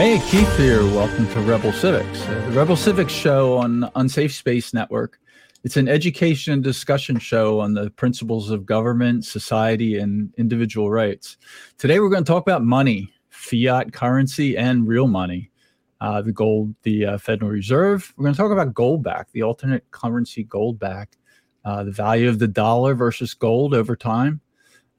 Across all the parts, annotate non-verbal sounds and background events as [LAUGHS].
Hey, Keith here. Welcome to Rebel Civics, uh, the Rebel Civics show on Unsafe Space Network. It's an education and discussion show on the principles of government, society, and individual rights. Today, we're going to talk about money, fiat currency, and real money. Uh, the gold, the uh, Federal Reserve. We're going to talk about gold back, the alternate currency gold back, uh, the value of the dollar versus gold over time.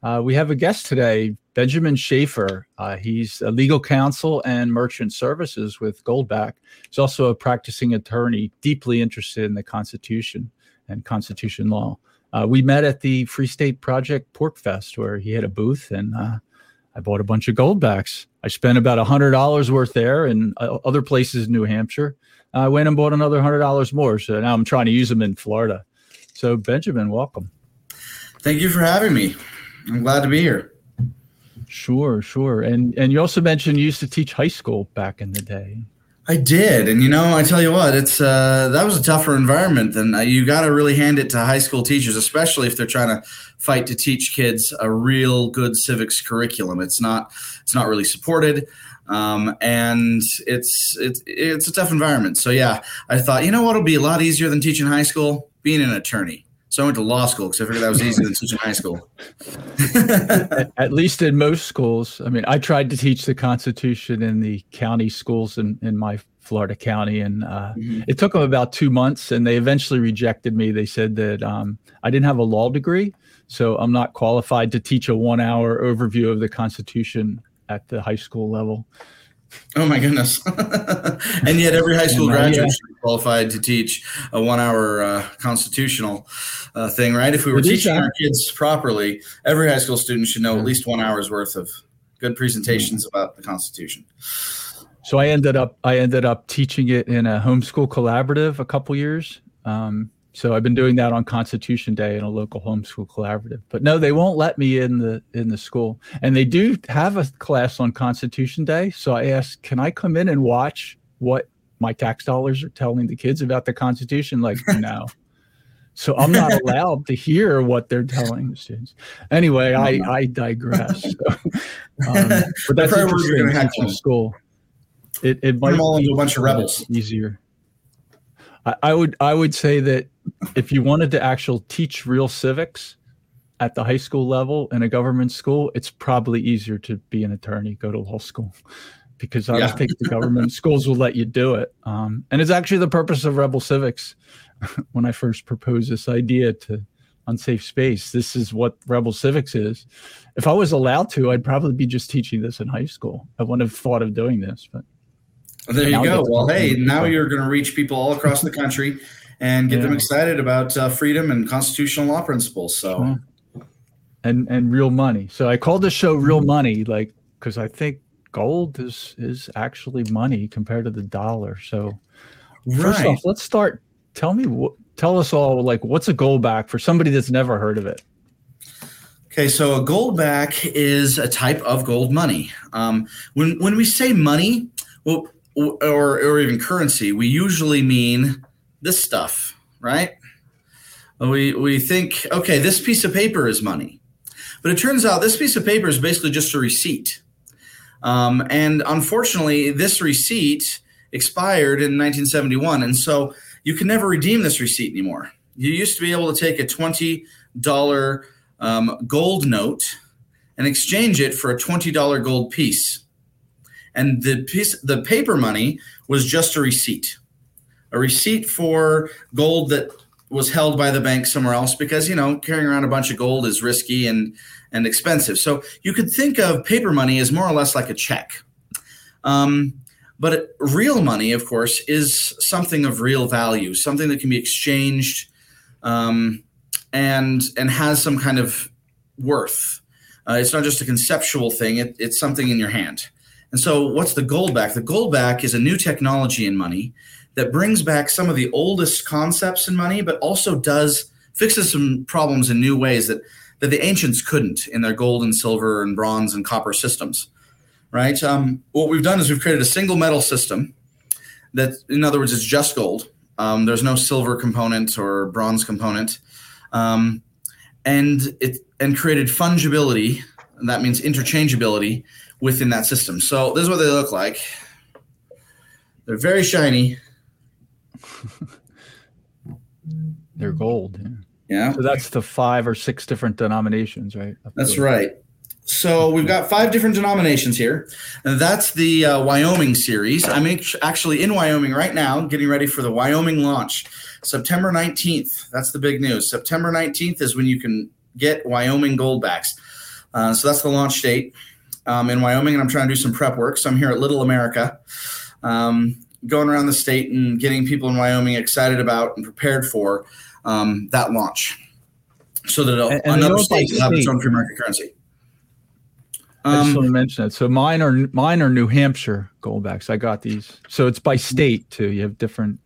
Uh, we have a guest today, Benjamin Shaffer. Uh, he's a legal counsel and merchant services with Goldback. He's also a practicing attorney, deeply interested in the Constitution and Constitution law. Uh, we met at the Free State Project PorcFest, where he had a booth, and uh, I bought a bunch of Goldbacks. I spent about hundred dollars worth there, and uh, other places in New Hampshire. I went and bought another hundred dollars more. So now I'm trying to use them in Florida. So Benjamin, welcome. Thank you for having me. I'm glad to be here. Sure, sure. And and you also mentioned you used to teach high school back in the day. I did, and you know, I tell you what, it's uh, that was a tougher environment than uh, you got to really hand it to high school teachers, especially if they're trying to fight to teach kids a real good civics curriculum. It's not it's not really supported, um, and it's it's it's a tough environment. So yeah, I thought you know what will be a lot easier than teaching high school, being an attorney. So I went to law school because I figured that was easier than teaching high school. [LAUGHS] At least in most schools. I mean, I tried to teach the Constitution in the county schools in, in my Florida county, and uh, mm-hmm. it took them about two months, and they eventually rejected me. They said that um, I didn't have a law degree, so I'm not qualified to teach a one hour overview of the Constitution at the high school level. Oh my goodness! [LAUGHS] and yet, every high school graduate yeah. should be qualified to teach a one-hour uh, constitutional uh, thing, right? If we were teaching our kids properly, every high school student should know at least one hour's worth of good presentations mm-hmm. about the Constitution. So I ended up I ended up teaching it in a homeschool collaborative a couple years. Um, so I've been doing that on Constitution Day in a local homeschool collaborative. But no, they won't let me in the in the school. And they do have a class on Constitution Day. So I asked, can I come in and watch what my tax dollars are telling the kids about the Constitution? Like, [LAUGHS] no. So I'm not allowed to hear what they're telling the students. Anyway, I, I digress. [LAUGHS] So, um, but that's interesting. You're going to school. It, it might all into a bunch of rebels. Easier. I, I would I would say that if you wanted to actually teach real civics at the high school level in a government school, it's probably easier to be an attorney, go to law school, because I yeah. don't think the government [LAUGHS] schools will let you do it. Um, and it's actually the purpose of Rebel Civics. [LAUGHS] when I first proposed this idea to unsafe space, this is what Rebel Civics is. If I was allowed to, I'd probably be just teaching this in high school. I wouldn't have thought of doing this, but there you go. Well, hey, now you're going to reach people all across the country and get yeah. them excited about uh, freedom and constitutional law principles. So, and and real money. So I called the show "Real mm-hmm. Money," like because I think gold is is actually money compared to the dollar. So, first off, let's start. Tell me what. Tell us all like what's a gold back for somebody that's never heard of it. Okay, so a gold back is a type of gold money. Um, when when we say money, well, or, or even currency, we usually mean this stuff, right? We, we think, okay, this piece of paper is money. But it turns out this piece of paper is basically just a receipt. Um, and unfortunately, this receipt expired in 1971. And so you can never redeem this receipt anymore. You used to be able to take a $20 um, gold note and exchange it for a $20 gold piece and the piece the paper money was just a receipt a receipt for gold that was held by the bank somewhere else because you know carrying around a bunch of gold is risky and and expensive. So you could think of paper money as more or less like a check. Um, but real money of course is something of real value something that can be exchanged um, and and has some kind of worth. Uh, it's not just a conceptual thing it, it's something in your hand. And so, what's the Goldback? The Goldback is a new technology in money that brings back some of the oldest concepts in money, but also does fixes some problems in new ways that that the ancients couldn't in their gold and silver and bronze and copper systems. Right. Um, what we've done is we've created a single metal system that, in other words, it's just gold. Um, there's no silver component or bronze component, um, and it and created fungibility. And that means interchangeability within that system. So this is what they look like. They're very shiny. [LAUGHS] They're gold. Yeah. Yeah. So that's the five or six different denominations, right? That's right. So we've got five different denominations here. And that's the uh, Wyoming series. I'm actually in Wyoming right now, getting ready for the Wyoming launch, September 19th. That's the big news. September 19th is when you can get Wyoming Goldbacks. Uh, so that's the launch date um, in Wyoming, and I'm trying to do some prep work. So I'm here at Little America, um, going around the state and getting people in Wyoming excited about and prepared for um, that launch, so that And- and another state will have its own free market currency. I just Um, want to mention that. So mine are mine are New Hampshire goldbacks. I got these. So it's by state too. You have different.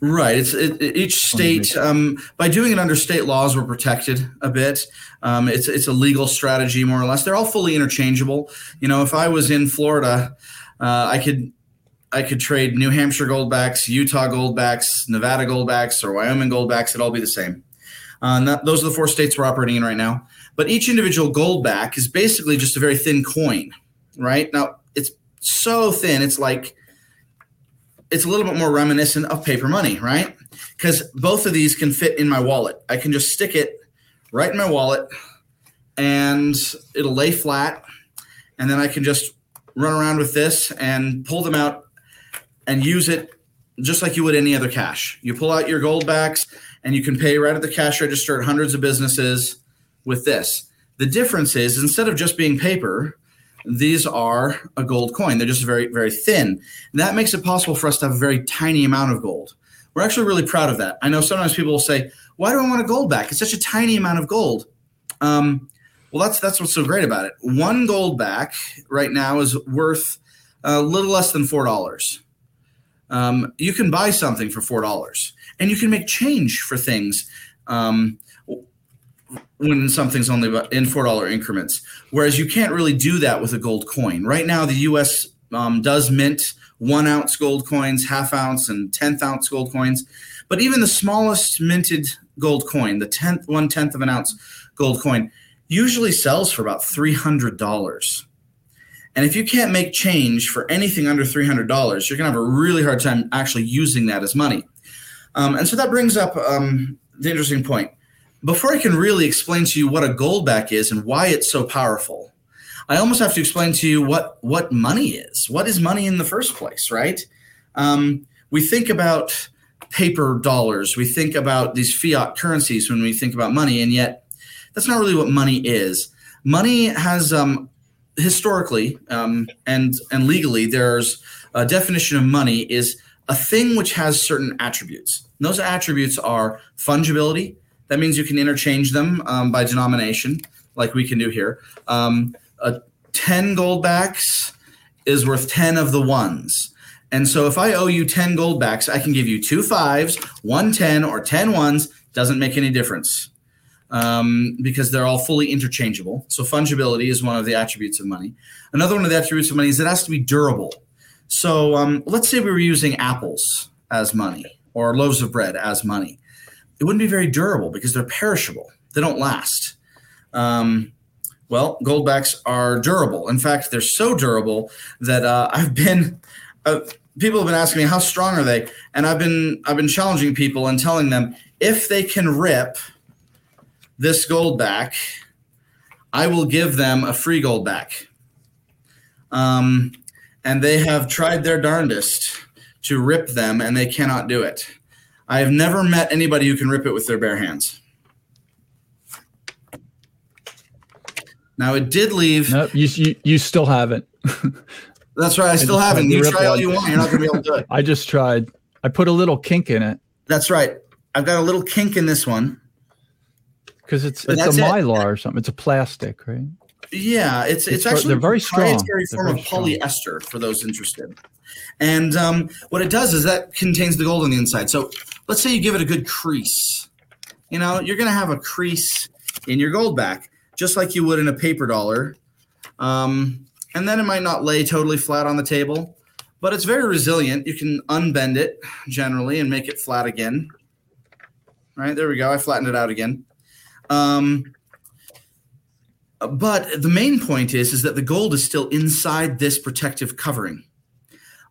Right. It's it, it- each state. Um, by doing it under state laws, we're protected a bit. Um, it's it's a legal strategy, more or less. They're all fully interchangeable. You know, if I was in Florida, uh, I could I could trade New Hampshire goldbacks, Utah goldbacks, Nevada goldbacks, or Wyoming goldbacks. It'd all be the same. Uh, those are the four states we're operating in right now. But each individual goldback is basically just a very thin coin, right? Now it's so thin, it's like it's a little bit more reminiscent of paper money, right? Because both of these can fit in my wallet. I can just stick it right in my wallet and it'll lay flat. And then I can just run around with this and pull them out and use it just like you would any other cash. You pull out your gold backs and you can pay right at the cash register at hundreds of businesses with this. The difference is instead of just being paper, these are a gold coin. They're just very, very thin. And that makes it possible for us to have a very tiny amount of gold. We're actually really proud of that. I know sometimes people will say, "Why do I want a gold back? It's such a tiny amount of gold." Um, well, that's that's what's so great about it. One gold back right now is worth a little less than four dollars. Um, you can buy something for four dollars, and you can make change for things um, when something's only in four dollar increments. Whereas you can't really do that with a gold coin. Right now, the U.S. Um, does mint one ounce gold coins, half ounce, and tenth ounce gold coins, but even the smallest minted gold coin, the tenth one tenth of an ounce gold coin, usually sells for about three hundred dollars. And if you can't make change for anything under three hundred dollars, you're gonna have a really hard time actually using that as money. Um, and so that brings up um, the interesting point. Before I can really explain to you what a goldback is and why it's so powerful, I almost have to explain to you what what money is. What is money in the first place, right? Um, we think about paper dollars, we think about these fiat currencies when we think about money, and yet that's not really what money is. Money has um, historically um, and and legally, there's a definition of money is a thing which has certain attributes. And those attributes are fungibility. That means you can interchange them um, by denomination, like we can do here. Um, a 10 gold backs is worth 10 of the ones. And so if I owe you 10 gold backs, I can give you two fives, one 10, or 10 ones. Doesn't make any difference um, because they're all fully interchangeable. So fungibility is one of the attributes of money. Another one of the attributes of money is it has to be durable. So um, let's say we were using apples as money or loaves of bread as money. It wouldn't be very durable because they're perishable. They don't last. Um, well, goldbacks are durable. In fact, they're so durable that uh, [LAUGHS] I've been uh, people have been asking me how strong are they, and I've been I've been challenging people and telling them if they can rip this gold back, I will give them a free gold back. Um, and they have tried their darndest to rip them, and they cannot do it. I have never met anybody who can rip it with their bare hands. Now it did leave. No, you, you you still haven't. [LAUGHS] That's right. I still just haven't. You try all you want. You're not going to be able to do it. [LAUGHS] I just tried. I put a little kink in it That's right. I've got a little kink in this one. Because it's But it's a that's it. mylar or something. It's a plastic, right? Yeah, it's it's, It's actually they're very strong. form They're of very polyester for those interested. And um, what it does is that contains the gold on the inside. So let's say you give it a good crease. You know, you're going to have a crease in your gold back, just like you would in a paper dollar. Um, and then it might not lay totally flat on the table, but it's very resilient. You can unbend it generally and make it flat again. All right, there we go. I flattened it out again. Um, but the main point is is that the gold is still inside this protective covering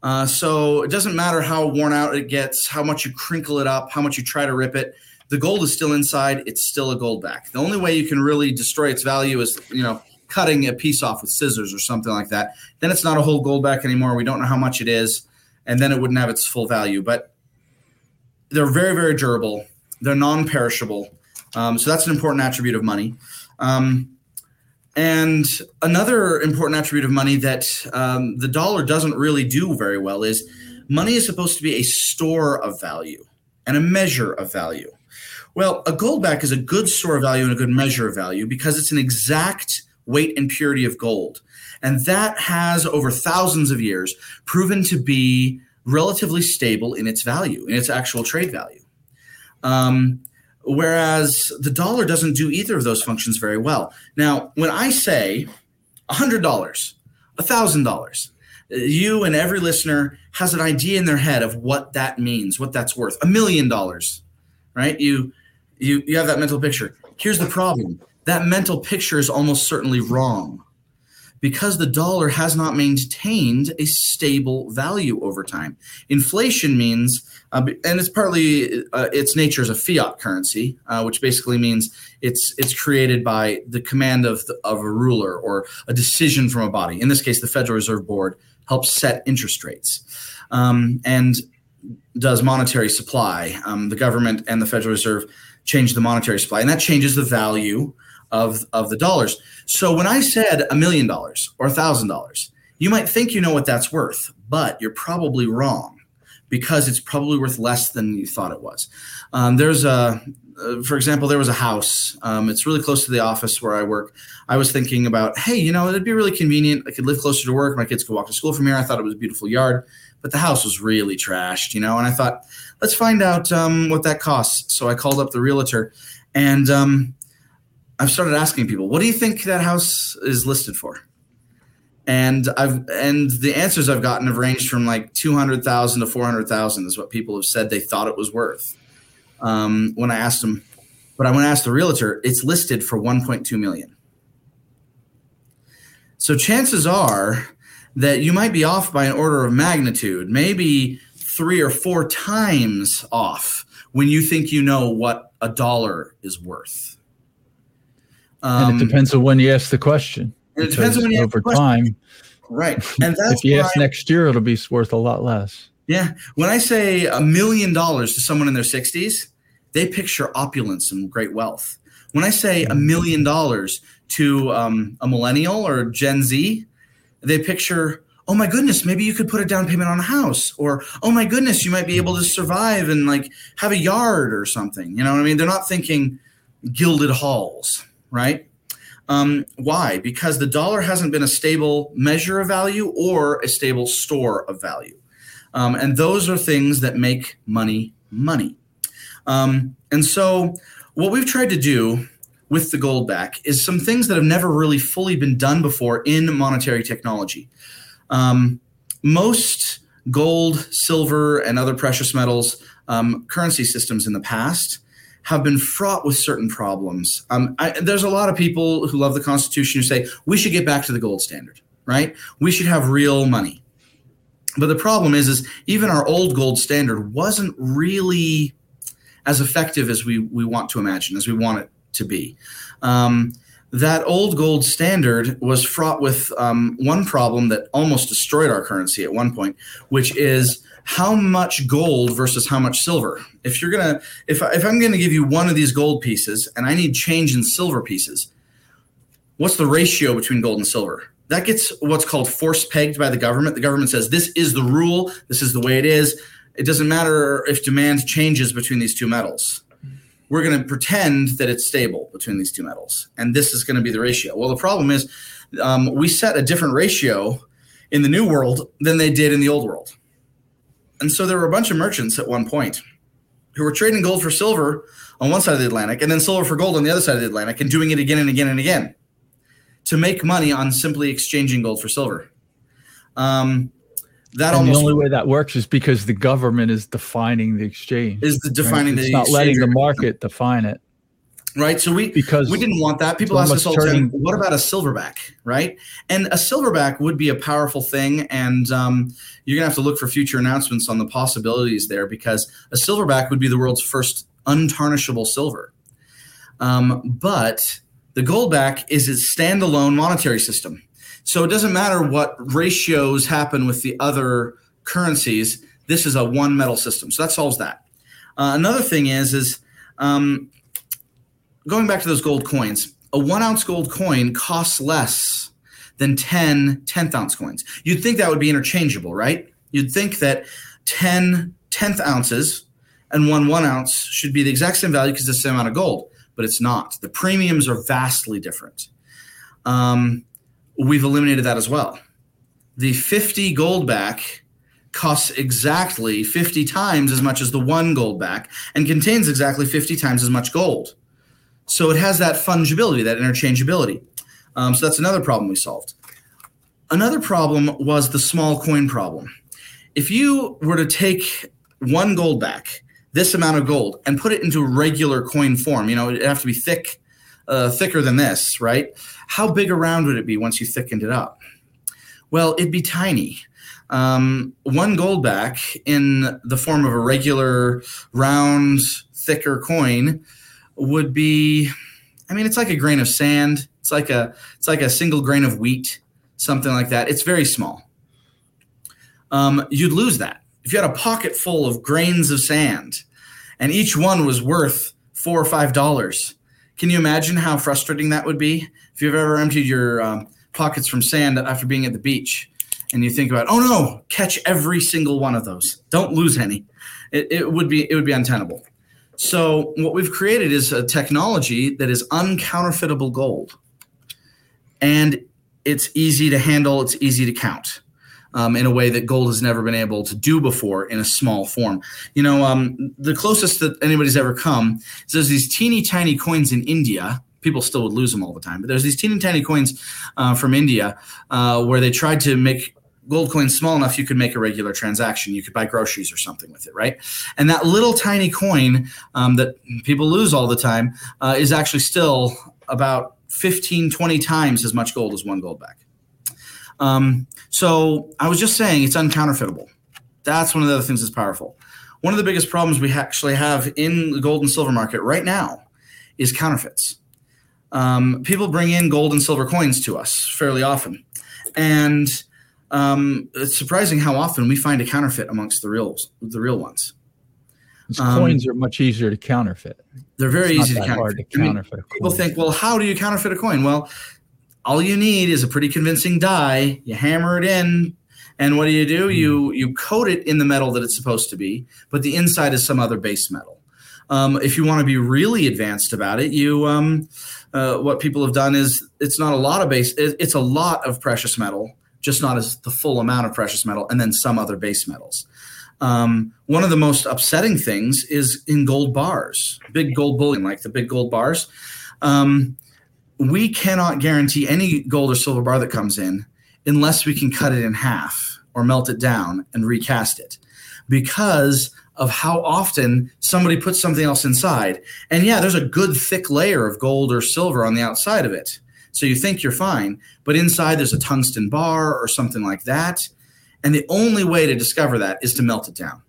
Uh, so it doesn't matter how worn out it gets, how much you crinkle it up, how much you try to rip it. The gold is still inside. It's still a gold back. The only way you can really destroy its value is, you know, cutting a piece off with scissors or something like that. Then it's not a whole gold back anymore. We don't know how much it is, and then it wouldn't have its full value. But they're very, very durable. They're non-perishable. Um, so that's an important attribute of money. Um, and another important attribute of money that um, the dollar doesn't really do very well is money is supposed to be a store of value and a measure of value. Well, a gold back is a good store of value and a good measure of value because it's an exact weight and purity of gold. And that has, over thousands of years, proven to be relatively stable in its value, in its actual trade value. Um, whereas the dollar doesn't do either of those functions very well. Now, when I say $100, $1,000, you and every listener has an idea in their head of what that means, what that's worth. A million dollars, right? You you you have that mental picture. Here's the problem. That mental picture is almost certainly wrong because the dollar has not maintained a stable value over time. Inflation means, uh, and it's partly uh, its nature as a fiat currency, uh, which basically means it's it's created by the command of the, of a ruler or a decision from a body. In this case, the Federal Reserve Board helps set interest rates, um, and does monetary supply. Um, the government and the Federal Reserve change the monetary supply, and that changes the value of of the dollars. So when I said a million dollars or a thousand dollars, you might think you know what that's worth, but you're probably wrong because it's probably worth less than you thought it was. Um, there's a, uh, for example, there was a house. Um, it's really close to the office where I work. I was thinking about, hey, you know, it'd be really convenient. I could live closer to work. My kids could walk to school from here. I thought it was a beautiful yard, but the house was really trashed, you know. And I thought, let's find out um, what that costs. So I called up the realtor, and um, I've started asking people, what do you think that house is listed for? And I've and the answers I've gotten have ranged from like two hundred thousand to four hundred thousand is what people have said they thought it was worth. Um, when I asked them, but I when I asked the realtor, it's listed for one point two million. So chances are that you might be off by an order of magnitude, maybe three or four times off when you think you know what a dollar is worth. Um, and it um, depends on when you ask the question. it depends on when you over time. Right. [LAUGHS] And if you ask I, next year, it'll be worth a lot less. Yeah. When I say a million dollars to someone in their 60s, they picture opulence and great wealth. When I say a million dollars to um, a millennial or Gen Z, they picture, oh my goodness, maybe you could put a down payment on a house, or oh my goodness, you might be able to survive and like have a yard or something. You know what I mean? They're not thinking gilded halls right? Um, why? Because the dollar hasn't been a stable measure of value or a stable store of value. Um, and those are things that make money money. Um, and so, what we've tried to do with the gold back is some things that have never really fully been done before in monetary technology. Um, most gold, silver, and other precious metals um, currency systems in the past have been fraught with certain problems. Um, I, there's a lot of people who love the Constitution who say we should get back to the gold standard, right? We should have real money. But the problem is, is even our old gold standard wasn't really as effective as we we want to imagine, as we want it to be. Um, that old gold standard was fraught with um, one problem that almost destroyed our currency at one point, which is how much gold versus how much silver. If you're gonna, if if I'm gonna give you one of these gold pieces and I need change in silver pieces, what's the ratio between gold and silver? That gets what's called force pegged by the government. The government says this is the rule, this is the way it is. It doesn't matter if demand changes between these two metals. We're going to pretend that it's stable between these two metals, and this is going to be the ratio. Well, the problem is um, we set a different ratio in the new world than they did in the old world. And so there were a bunch of merchants at one point who were trading gold for silver on one side of the Atlantic and then silver for gold on the other side of the Atlantic and doing it again and again and again to make money on simply exchanging gold for silver. Um, that and almost the only way that works is because the government is defining the exchange. Is the defining right? it's the not letting the market define it. Right? So we because we didn't want that. People ask us all the time, "What about a silverback?" Right? And a silverback would be a powerful thing, and um, you're gonna have to look for future announcements on the possibilities there because a silverback would be the world's first untarnishable silver. Um, but the goldback is its standalone monetary system, so it doesn't matter what ratios happen with the other currencies. This is a one metal system, so that solves that. Uh, another thing is is um, going back to those gold coins, a one ounce gold coin costs less than 10 tenth ounce coins. You'd think that would be interchangeable, right? You'd think that 10 tenth ounces and one one ounce should be the exact same value because it's the same amount of gold, but it's not. The premiums are vastly different. Um, we've eliminated that as well. The 50 gold back costs exactly 50 times as much as the one gold back and contains exactly 50 times as much gold. So it has that fungibility, that interchangeability. Um, so that's another problem we solved. Another problem was the small coin problem. If you were to take one gold back, this amount of gold, and put it into regular coin form, you know, it'd have to be thick, uh, thicker than this, right? How big around would it be once you thickened it up? Well, it'd be tiny. Um, one gold back in the form of a regular round, thicker coin would be I mean it's like a grain of sand. It's like a it's like a single grain of wheat, something like that. It's very small. Um, you'd lose that. If you had a pocket full of grains of sand and each one was worth four or five dollars, can you imagine how frustrating that would be? If you've ever emptied your um, pockets from sand after being at the beach and you think about, oh no, catch every single one of those. Don't lose any. It, it would be it would be untenable. So what we've created is a technology that is uncounterfeitable gold, and it's easy to handle. It's easy to count. Um, in a way that gold has never been able to do before in a small form. You know, um, the closest that anybody's ever come is there's these teeny tiny coins in India. People still would lose them all the time, but there's these teeny tiny coins uh, from India uh, where they tried to make gold coin small enough you could make a regular transaction. You could buy groceries or something with it, right? And that little tiny coin um, that people lose all the time uh, is actually still about 15, 20 times as much gold as one gold back. Um, so I was just saying it's uncounterfeitable. That's one of the other things that's powerful. One of the biggest problems we actually have in the gold and silver market right now is counterfeits. Um, people bring in gold and silver coins to us fairly often. And um, it's surprising how often we find a counterfeit amongst the real the real ones. Um, coins are much easier to counterfeit. They're very easy to counterfeit. To counterfeit I mean, people think, well, how do you counterfeit a coin? Well, all you need is a pretty convincing die. You hammer it in, and what do you do? Mm. You you coat it in the metal that it's supposed to be, but the inside is some other base metal. Um, if you want to be really advanced about it, you um, uh, what people have done is it's not a lot of base, it, it's a lot of precious metal just not as the full amount of precious metal, and then some other base metals. Um, one of the most upsetting things is in gold bars, big gold bullion, like the big gold bars. Um, we cannot guarantee any gold or silver bar that comes in unless we can cut it in half or melt it down and recast it because of how often somebody puts something else inside. And yeah, there's a good thick layer of gold or silver on the outside of it. So you think you're fine, but inside there's a tungsten bar or something like that. And the only way to discover that is to melt it down.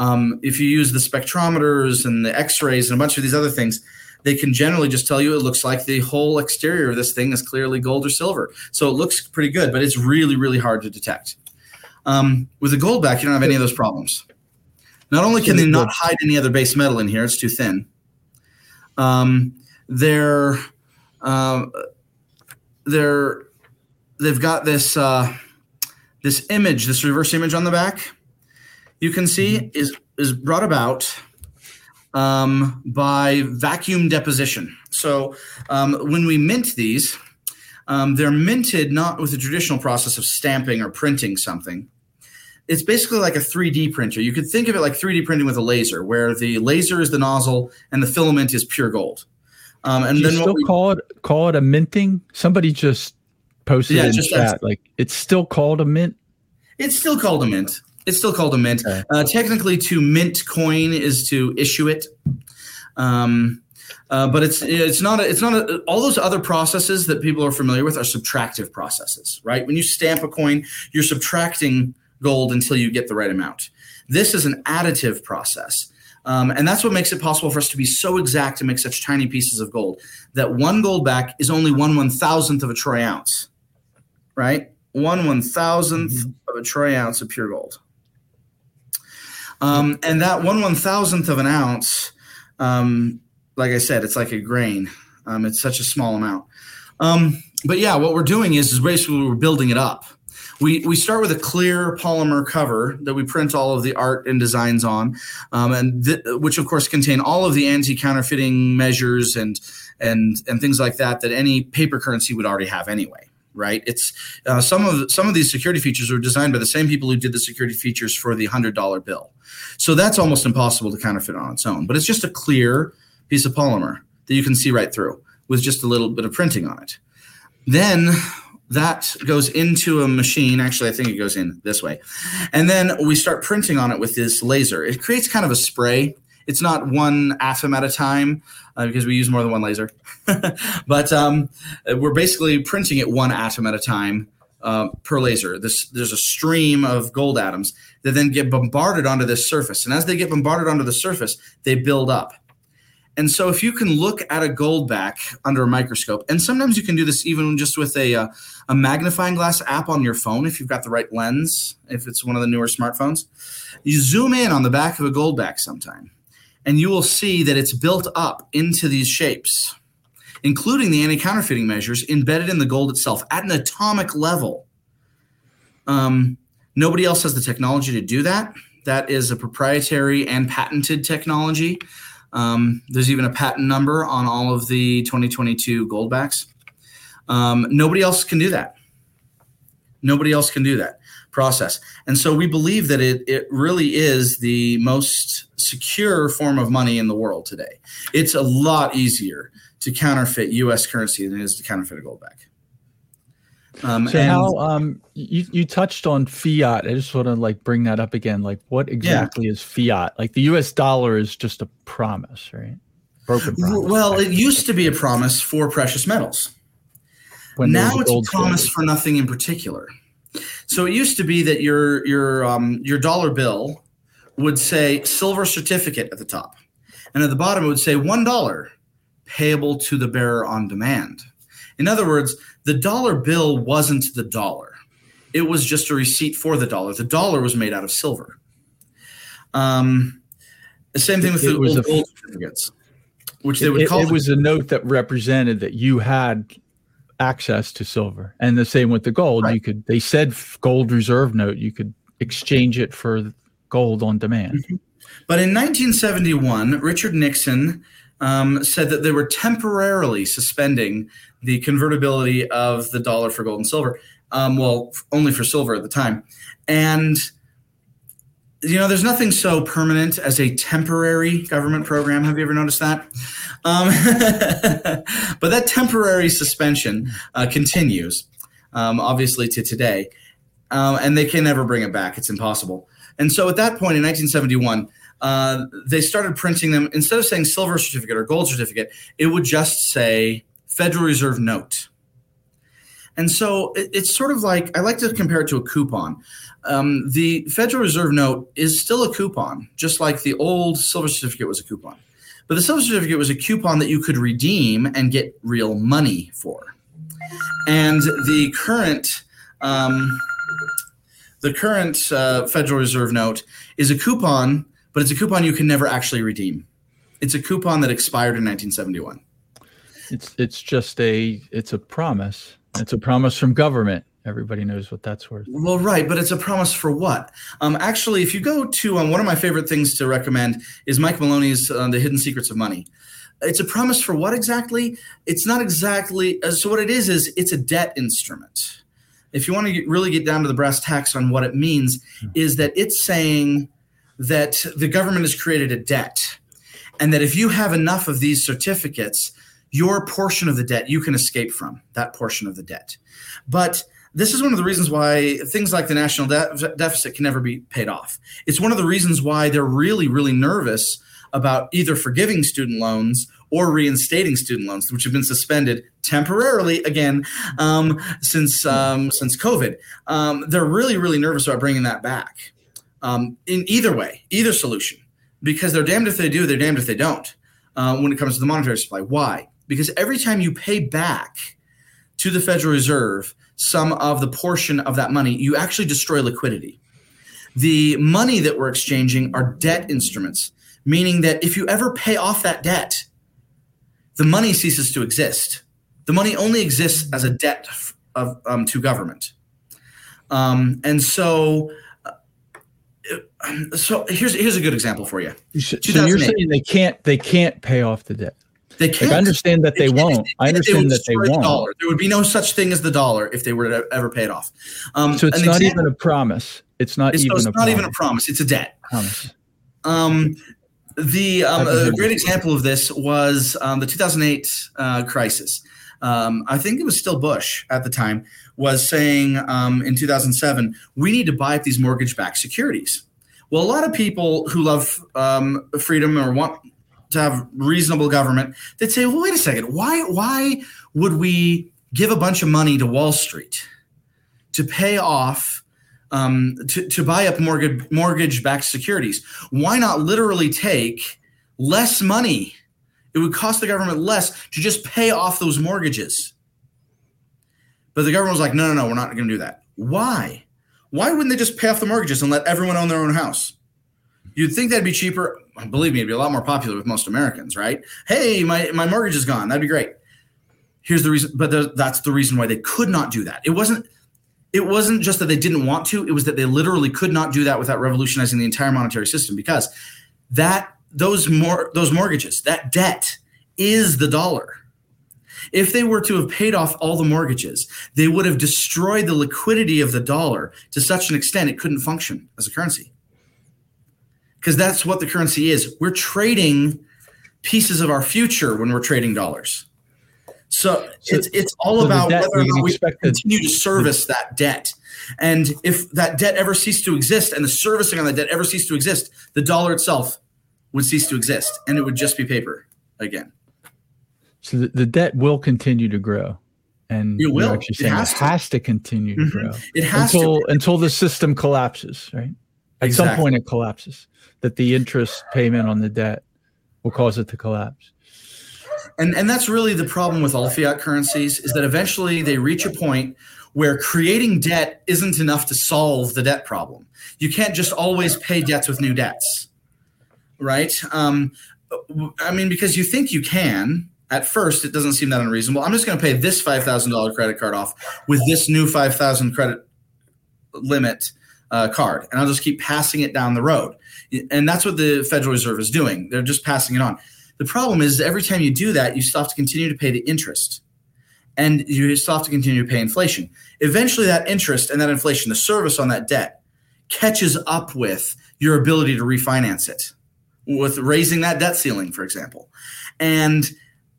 Um, if you use the spectrometers and the x rays and a bunch of these other things, they can generally just tell you it looks like the whole exterior of this thing is clearly gold or silver. So it looks pretty good, but it's really, really hard to detect. Um, with a gold back, you don't have any of those problems. Not only can they not hide any other base metal in here, it's too thin. Um, they're uh, they're they've got this uh, this image, this reverse image on the back. You can see mm-hmm. is is brought about um, by vacuum deposition. So um, when we mint these, um, they're minted not with the traditional process of stamping or printing something. It's basically like a 3D printer. You could think of it like 3D printing with a laser, where the laser is the nozzle and the filament is pure gold. Um, and Do then still we, call it call it a minting. Somebody just posted yeah, in just chat like it's still called a mint. It's still called a mint. It's still called a mint. Okay. Uh, technically, to mint coin is to issue it. Um, Uh, but it's it's not a, it's not a, all those other processes that people are familiar with are subtractive processes, right? When you stamp a coin, you're subtracting gold until you get the right amount. This is an additive process. Um, and that's what makes it possible for us to be so exact to make such tiny pieces of gold that one gold back is only one one thousandth of a troy ounce, right? One one thousandth mm-hmm. of a troy ounce of pure gold. Um, and that one one thousandth of an ounce, um, like I said, it's like a grain. Um, it's such a small amount. Um, but yeah, what we're doing is, is basically we're building it up. We, we start with a clear polymer cover that we print all of the art and designs on, um, and th- which of course contain all of the anti-counterfeiting measures and and and things like that that any paper currency would already have anyway right? It's uh, some of some of these security features were designed by the same people who did the security features for the hundred dollar bill. So that's almost impossible to counterfeit on its own. But it's just a clear piece of polymer that you can see right through with just a little bit of printing on it. Then that goes into a machine. Actually, I think it goes in this way. And then we start printing on it with this laser. It creates kind of a spray. It's not one atom at a time uh, because we use more than one laser. [LAUGHS] but um, we're basically printing it one atom at a time uh, per laser. This, there's a stream of gold atoms that then get bombarded onto this surface. And as they get bombarded onto the surface, they build up. And so, if you can look at a gold back under a microscope, and sometimes you can do this even just with a, uh, a magnifying glass app on your phone, if you've got the right lens, if it's one of the newer smartphones, you zoom in on the back of a gold back sometime, and you will see that it's built up into these shapes including the anti counterfeiting measures embedded in the gold itself at an atomic level. Um, nobody else has the technology to do that. That is a proprietary and patented technology. Um, there's even a patent number on all of the 2022 goldbacks. Um, nobody else can do that. Nobody else can do that process. And so we believe that it, it really is the most secure form of money in the world today. It's a lot easier to counterfeit U.S. currency than it is to counterfeit a gold back. Um, so and, how um, you you touched on fiat? I just want to like bring that up again. Like, what exactly yeah. is fiat? Like, the U.S. dollar is just a promise, right? Broken promise. Well, it used to be a promise for precious metals. When now it's a promise for nothing in particular. So it used to be that your your um, your dollar bill would say silver certificate at the top, and at the bottom it would say one dollar payable to the bearer on demand. In other words, the dollar bill wasn't the dollar. It was just a receipt for the dollar. The dollar was made out of silver. Um, the same thing with it, the old gold certificates, which they would it, call. It, it was a note that represented that you had access to silver, and the same with the gold. Right. You could. They said gold reserve note. You could exchange it for gold on demand. Mm-hmm. But in 1971, Richard Nixon um, said that they were temporarily suspending the convertibility of the dollar for gold and silver. Um, well, only for silver at the time. And, you know, there's nothing so permanent as a temporary government program. Have you ever noticed that? Um, [LAUGHS] but that temporary suspension uh, continues, um, obviously, to today. Um, and they can never bring it back. It's impossible. And so at that point in 1971, uh, they started printing them instead of saying silver certificate or gold certificate, it would just say Federal Reserve note. And so it, it's sort of like I like to compare it to a coupon. Um, the Federal Reserve note is still a coupon, just like the old silver certificate was a coupon. But the silver certificate was a coupon that you could redeem and get real money for. And the current um, the current uh, Federal Reserve note is a coupon but it's a coupon you can never actually redeem. It's a coupon that expired in 1971. It's it's just a it's a promise. It's a promise from government. Everybody knows what that's worth. Well, right, but it's a promise for what? Um, actually, if you go to um, one of my favorite things to recommend is Mike Maloney's uh, "The Hidden Secrets of Money." It's a promise for what exactly? It's not exactly. Uh, so what it is is it's a debt instrument. If you want to get, really get down to the brass tacks on what it means, hmm. is that it's saying that the government has created a debt and that if you have enough of these certificates your portion of the debt you can escape from that portion of the debt but this is one of the reasons why things like the national de- deficit can never be paid off it's one of the reasons why they're really really nervous about either forgiving student loans or reinstating student loans, which have been suspended temporarily again um, since um, since COVID. Um, they're really really nervous about bringing that back. Um, in either way, either solution, because they're damned if they do, they're damned if they don't. Uh, when it comes to the monetary supply, why? Because every time you pay back to the Federal Reserve some of the portion of that money, you actually destroy liquidity. The money that we're exchanging are debt instruments, meaning that if you ever pay off that debt, the money ceases to exist. The money only exists as a debt of, um, to government. Um, and so, so here's here's a good example for you. So you're saying they can't they can't pay off the debt. They can't. Like, I understand that they, they won't. I understand they that they won't. The there would be no such thing as the dollar if they were to ever pay it off. Um, so it's not example, even a promise. It's not it's, even. it's a not promise. even a promise. It's a debt. Promise. Um, the um, a great example of this was um, the 2008 uh, crisis. Um, I think it was still Bush at the time was saying um, in 2007 we need to buy up these mortgage-backed securities. Well, a lot of people who love um, freedom or want to have reasonable government, they'd say, "Well, wait a second. Why why would we give a bunch of money to Wall Street to pay off?" Um, to, to buy up mortgage mortgage backed securities. Why not literally take less money? It would cost the government less to just pay off those mortgages. But the government was like, no, no, no, we're not going to do that. Why? Why wouldn't they just pay off the mortgages and let everyone own their own house? You'd think that'd be cheaper. Believe me, it'd be a lot more popular with most Americans, right? Hey, my, my mortgage is gone. That'd be great. Here's the reason, but the, that's the reason why they could not do that. It wasn't it wasn't just that they didn't want to, it was that they literally could not do that without revolutionizing the entire monetary system because that those more those mortgages, that debt is the dollar. If they were to have paid off all the mortgages, they would have destroyed the liquidity of the dollar to such an extent it couldn't function as a currency. Because that's what the currency is. We're trading pieces of our future when we're trading dollars. So, so it's it's all so about whether or not we continue to service that debt. And if that debt ever ceased to exist and the servicing on that debt ever ceased to exist, the dollar itself would cease to exist and it would just be paper again. So the, the debt will continue to grow. And it will. actually saying it has, it to. has to continue to mm-hmm. grow. It has until, to. Until the system collapses, right? At exactly. some point it collapses. That the interest payment on the debt will cause it to collapse. And and that's really the problem with all fiat currencies is that eventually they reach a point where creating debt isn't enough to solve the debt problem. You can't just always pay debts with new debts, right? Um, I mean, because you think you can. At first, it doesn't seem that unreasonable. I'm just going to pay this five thousand dollar credit card off with this new five thousand credit limit uh, card, and I'll just keep passing it down the road. And that's what the Federal Reserve is doing. They're just passing it on. The problem is every time you do that, you still have to continue to pay the interest and you still have to continue to pay inflation. Eventually, that interest and that inflation, the service on that debt, catches up with your ability to refinance it with raising that debt ceiling, for example. And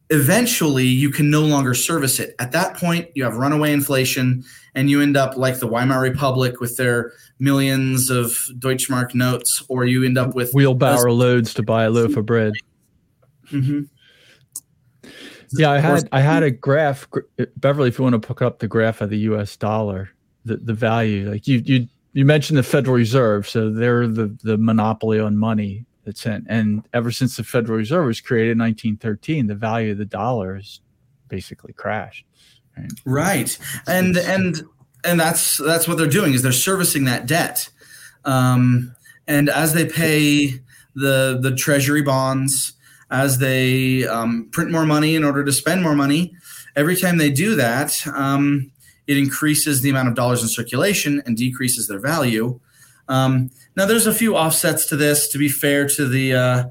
eventually, you can no longer service it. At that point, you have runaway inflation and you end up like the Weimar Republic with their millions of Deutschmark notes, or you end up with wheelbarrow loads to buy a loaf of bread. Mm-hmm. Yeah, I had I had a graph, Beverly. If you want to pick up the graph of the U.S. dollar, the the value, like you you you mentioned the Federal Reserve, so they're the the monopoly on money that's in, and ever since the Federal Reserve was created in 1913, the value of the dollar has basically crashed. Right, right. and and and that's that's what they're doing is they're servicing that debt, um, and as they pay the the Treasury bonds as they um, print more money in order to spend more money. Every time they do that, um, it increases the amount of dollars in circulation and decreases their value. Um, now, there's a few offsets to this. To be fair to the uh,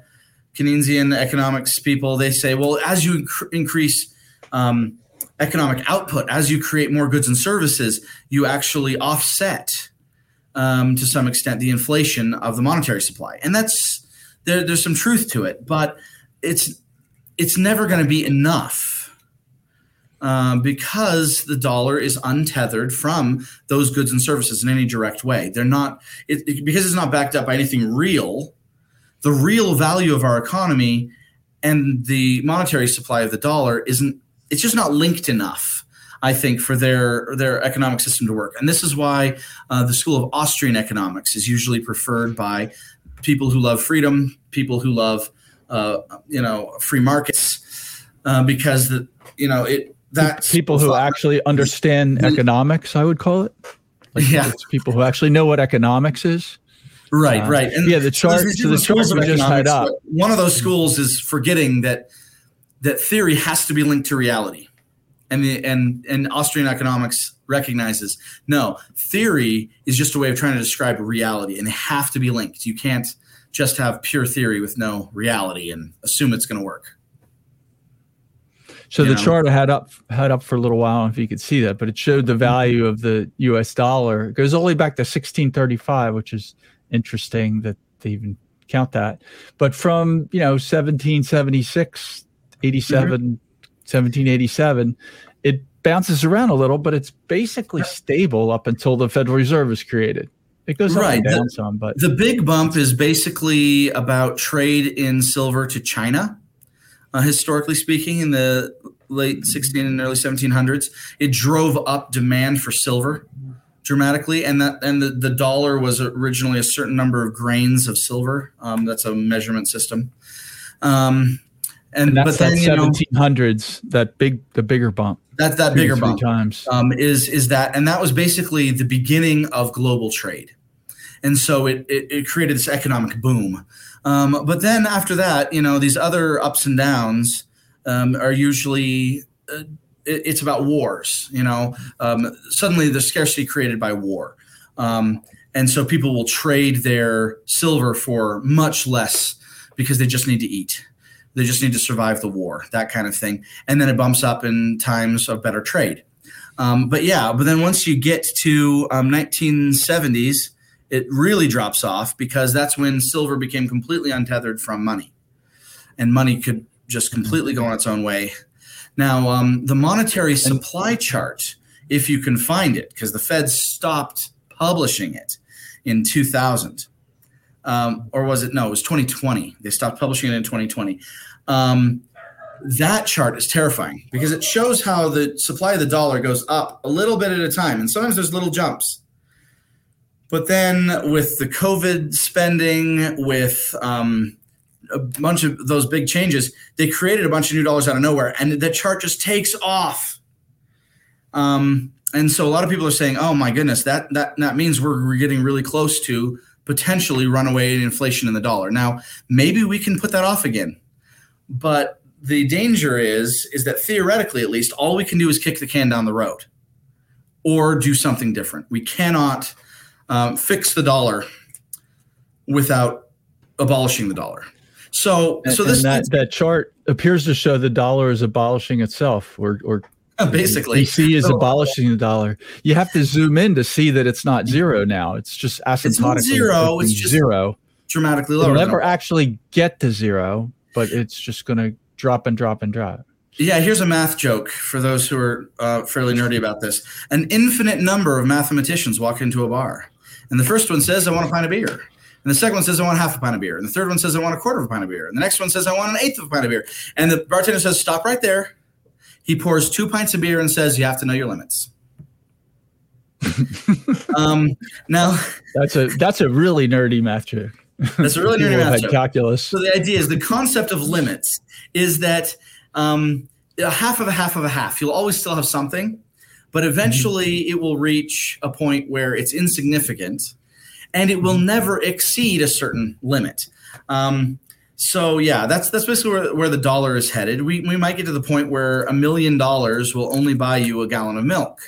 Keynesian economics people, they say, well, as you inc- increase um, economic output, as you create more goods and services, you actually offset um, to some extent the inflation of the monetary supply, and that's there, there's some truth to it, but it's it's never going to be enough um, because the dollar is untethered from those goods and services in any direct way. They're not it, it, because it's not backed up by anything real. The real value of our economy and the monetary supply of the dollar isn't. It's just not linked enough. I think for their their economic system to work, and this is why uh, the school of Austrian economics is usually preferred by people who love freedom, people who love uh, you know free markets, uh, because the you know it that people who actually understand economics, I would call it. Like yeah, it's people who actually know what economics is. Right, uh, right, and yeah, the chart. So, the chart we just had up. One of those schools is forgetting that that theory has to be linked to reality, and the and and Austrian economics recognizes no theory is just a way of trying to describe reality, and they have to be linked. You can't just have pure theory with no reality and assume it's going to work. So the chart I had up had up for a little while, if you could see that, but it showed the value of the U.S. dollar. It goes all the way back to 1635, which is interesting that they even count that. But from you know 1776, 87, mm-hmm. 1787, it bounces around a little, but it's basically stable up until the Federal Reserve is created. It goes right. down the, some, but the big bump is basically about trade in silver to China uh, historically speaking, in the late 16 and early 1700s. It drove up demand for silver dramatically, and that and the, the dollar was originally a certain number of grains of silver. Um, that's a measurement system. Um, and, and that's but then, that 1700s, know, that big, the bigger bump. That that bigger bump times um, is is that, and that was basically the beginning of global trade, and so it it, it created this economic boom. Um, but then after that, you know, these other ups and downs um, are usually uh, it, it's about wars. You know, um, suddenly the scarcity created by war, um, and so people will trade their silver for much less because they just need to eat. They just need to survive the war, that kind of thing, and then it bumps up in times of better trade. Um, but yeah, but then once you get to 1970s um, it really drops off because that's when silver became completely untethered from money. And money could just completely go on its own way. Now um, the monetary supply chart if you can find it because the fed stopped publishing it in 2000 um, or was it no it was 2020 they stopped publishing it in 2020 um, that chart is terrifying because it shows how the supply of the dollar goes up a little bit at a time. And sometimes there's little jumps but then with the COVID spending, with um, a bunch of those big changes, they created a bunch of new dollars out of nowhere, and the chart just takes off. Um, and so a lot of people are saying, "Oh my goodness, that that that means we're, we're getting really close to potentially runaway inflation in the dollar." Now, maybe we can put that off again, but the danger is is that theoretically, at least, all we can do is kick the can down the road, or do something different. We cannot um, fix the dollar without abolishing the dollar. So, and, so this that, that chart appears to show the dollar is abolishing itself, or or [LAUGHS] basically DC is so, abolishing the dollar. You have to zoom in to see that it's not zero now. It's just asymptotically it's zero. It's just zero, dramatically lower. It'll never actually get to zero, but it's just going to drop and drop and drop. Yeah, here's a math joke for those who are uh, fairly nerdy about this. An infinite number of mathematicians walk into a bar. And the first one says, I want a pint of beer. And the second one says, I want half a pint of beer. And the third one says, I want a quarter of a pint of beer. And the next one says, I want an eighth of a pint of beer. And the bartender says, Stop right there. He pours two pints of beer and says, You have to know your limits. [LAUGHS] um, now, that's a that's a really nerdy math trick. That's a really [LAUGHS] nerdy math trick. Calculus. So the idea is the concept of limits is that um, a half of a half of a half. You'll always still have something, but eventually mm-hmm. it will reach a point where it's insignificant and it will mm-hmm. never exceed a certain limit. Um, so yeah, that's that's basically where, where the dollar is headed. We we might get to the point where a million dollars will only buy you a gallon of milk,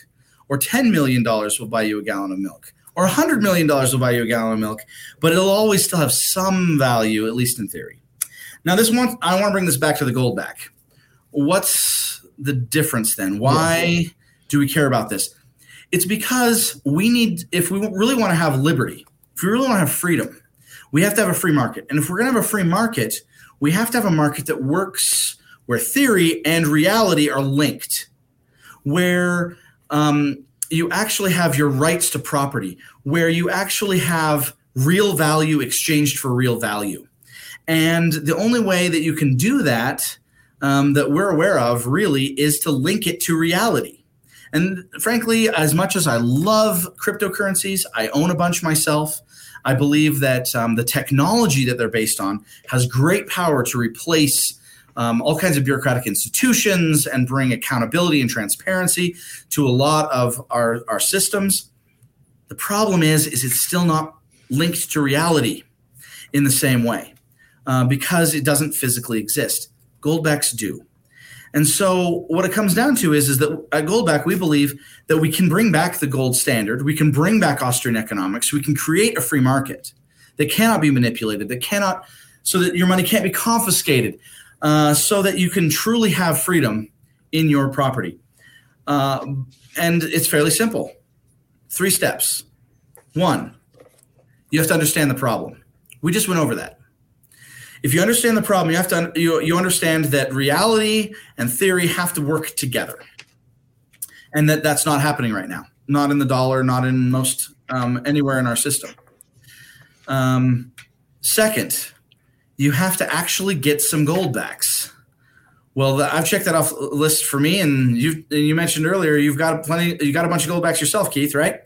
or ten million dollars will buy you a gallon of milk, or a hundred million dollars will buy you a gallon of milk, but it'll always still have some value, at least in theory. Now, this one I want to bring this back to the gold back. What's the difference then? Why do we care about this? It's because we need, if we really want to have liberty, if we really want to have freedom, we have to have a free market. And if we're going to have a free market, we have to have a market that works where theory and reality are linked, where um, you actually have your rights to property, where you actually have real value exchanged for real value. And the only way that you can do that, um, that we're aware of, really, is to link it to reality. And frankly, as much as I love cryptocurrencies, I own a bunch myself. I believe that um, the technology that they're based on has great power to replace um, all kinds of bureaucratic institutions and bring accountability and transparency to a lot of our, our systems. The problem is, is it's still not linked to reality in the same way uh, because it doesn't physically exist. Goldbacks do. And so what it comes down to is, is that at Goldback, we believe that we can bring back the gold standard. We can bring back Austrian economics. We can create a free market that cannot be manipulated, that cannot, so that your money can't be confiscated, uh, so that you can truly have freedom in your property. Uh, and it's fairly simple. Three steps. One, you have to understand the problem. We just went over that. If you understand the problem, you have to you, you understand that reality and theory have to work together, and that that's not happening right now. Not in the dollar, not in most um, anywhere in our system. Um, second, you have to actually get some gold backs. Well, the, I've checked that off list for me, and you you mentioned earlier you've got plenty. You got a bunch of gold backs yourself, Keith, right?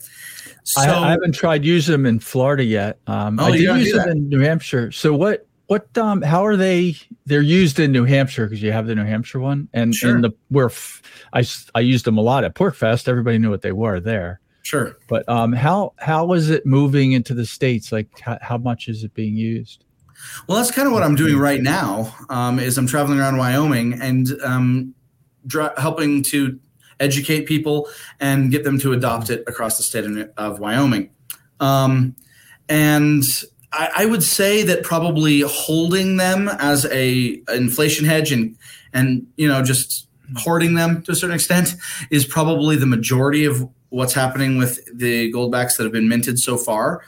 So, I, I, haven't tried using them in Florida yet. Um, oh, I did use them in New Hampshire. So what? What? Um, how are they? They're used in New Hampshire because you have the New Hampshire one, and sure. the where f- I I used them a lot at PorcFest. Everybody knew what they were there. Sure. But um, how how is it moving into the states? Like how, how much is it being used? Well, that's kind of what I'm doing right now. Um, is I'm traveling around Wyoming and um, dr- helping to educate people and get them to adopt it across the state of, of Wyoming. Um, and I, I, would say that probably holding them as a inflation hedge and and you know just hoarding them to a certain extent [LAUGHS] is probably the majority of what's happening with the goldbacks that have been minted so far.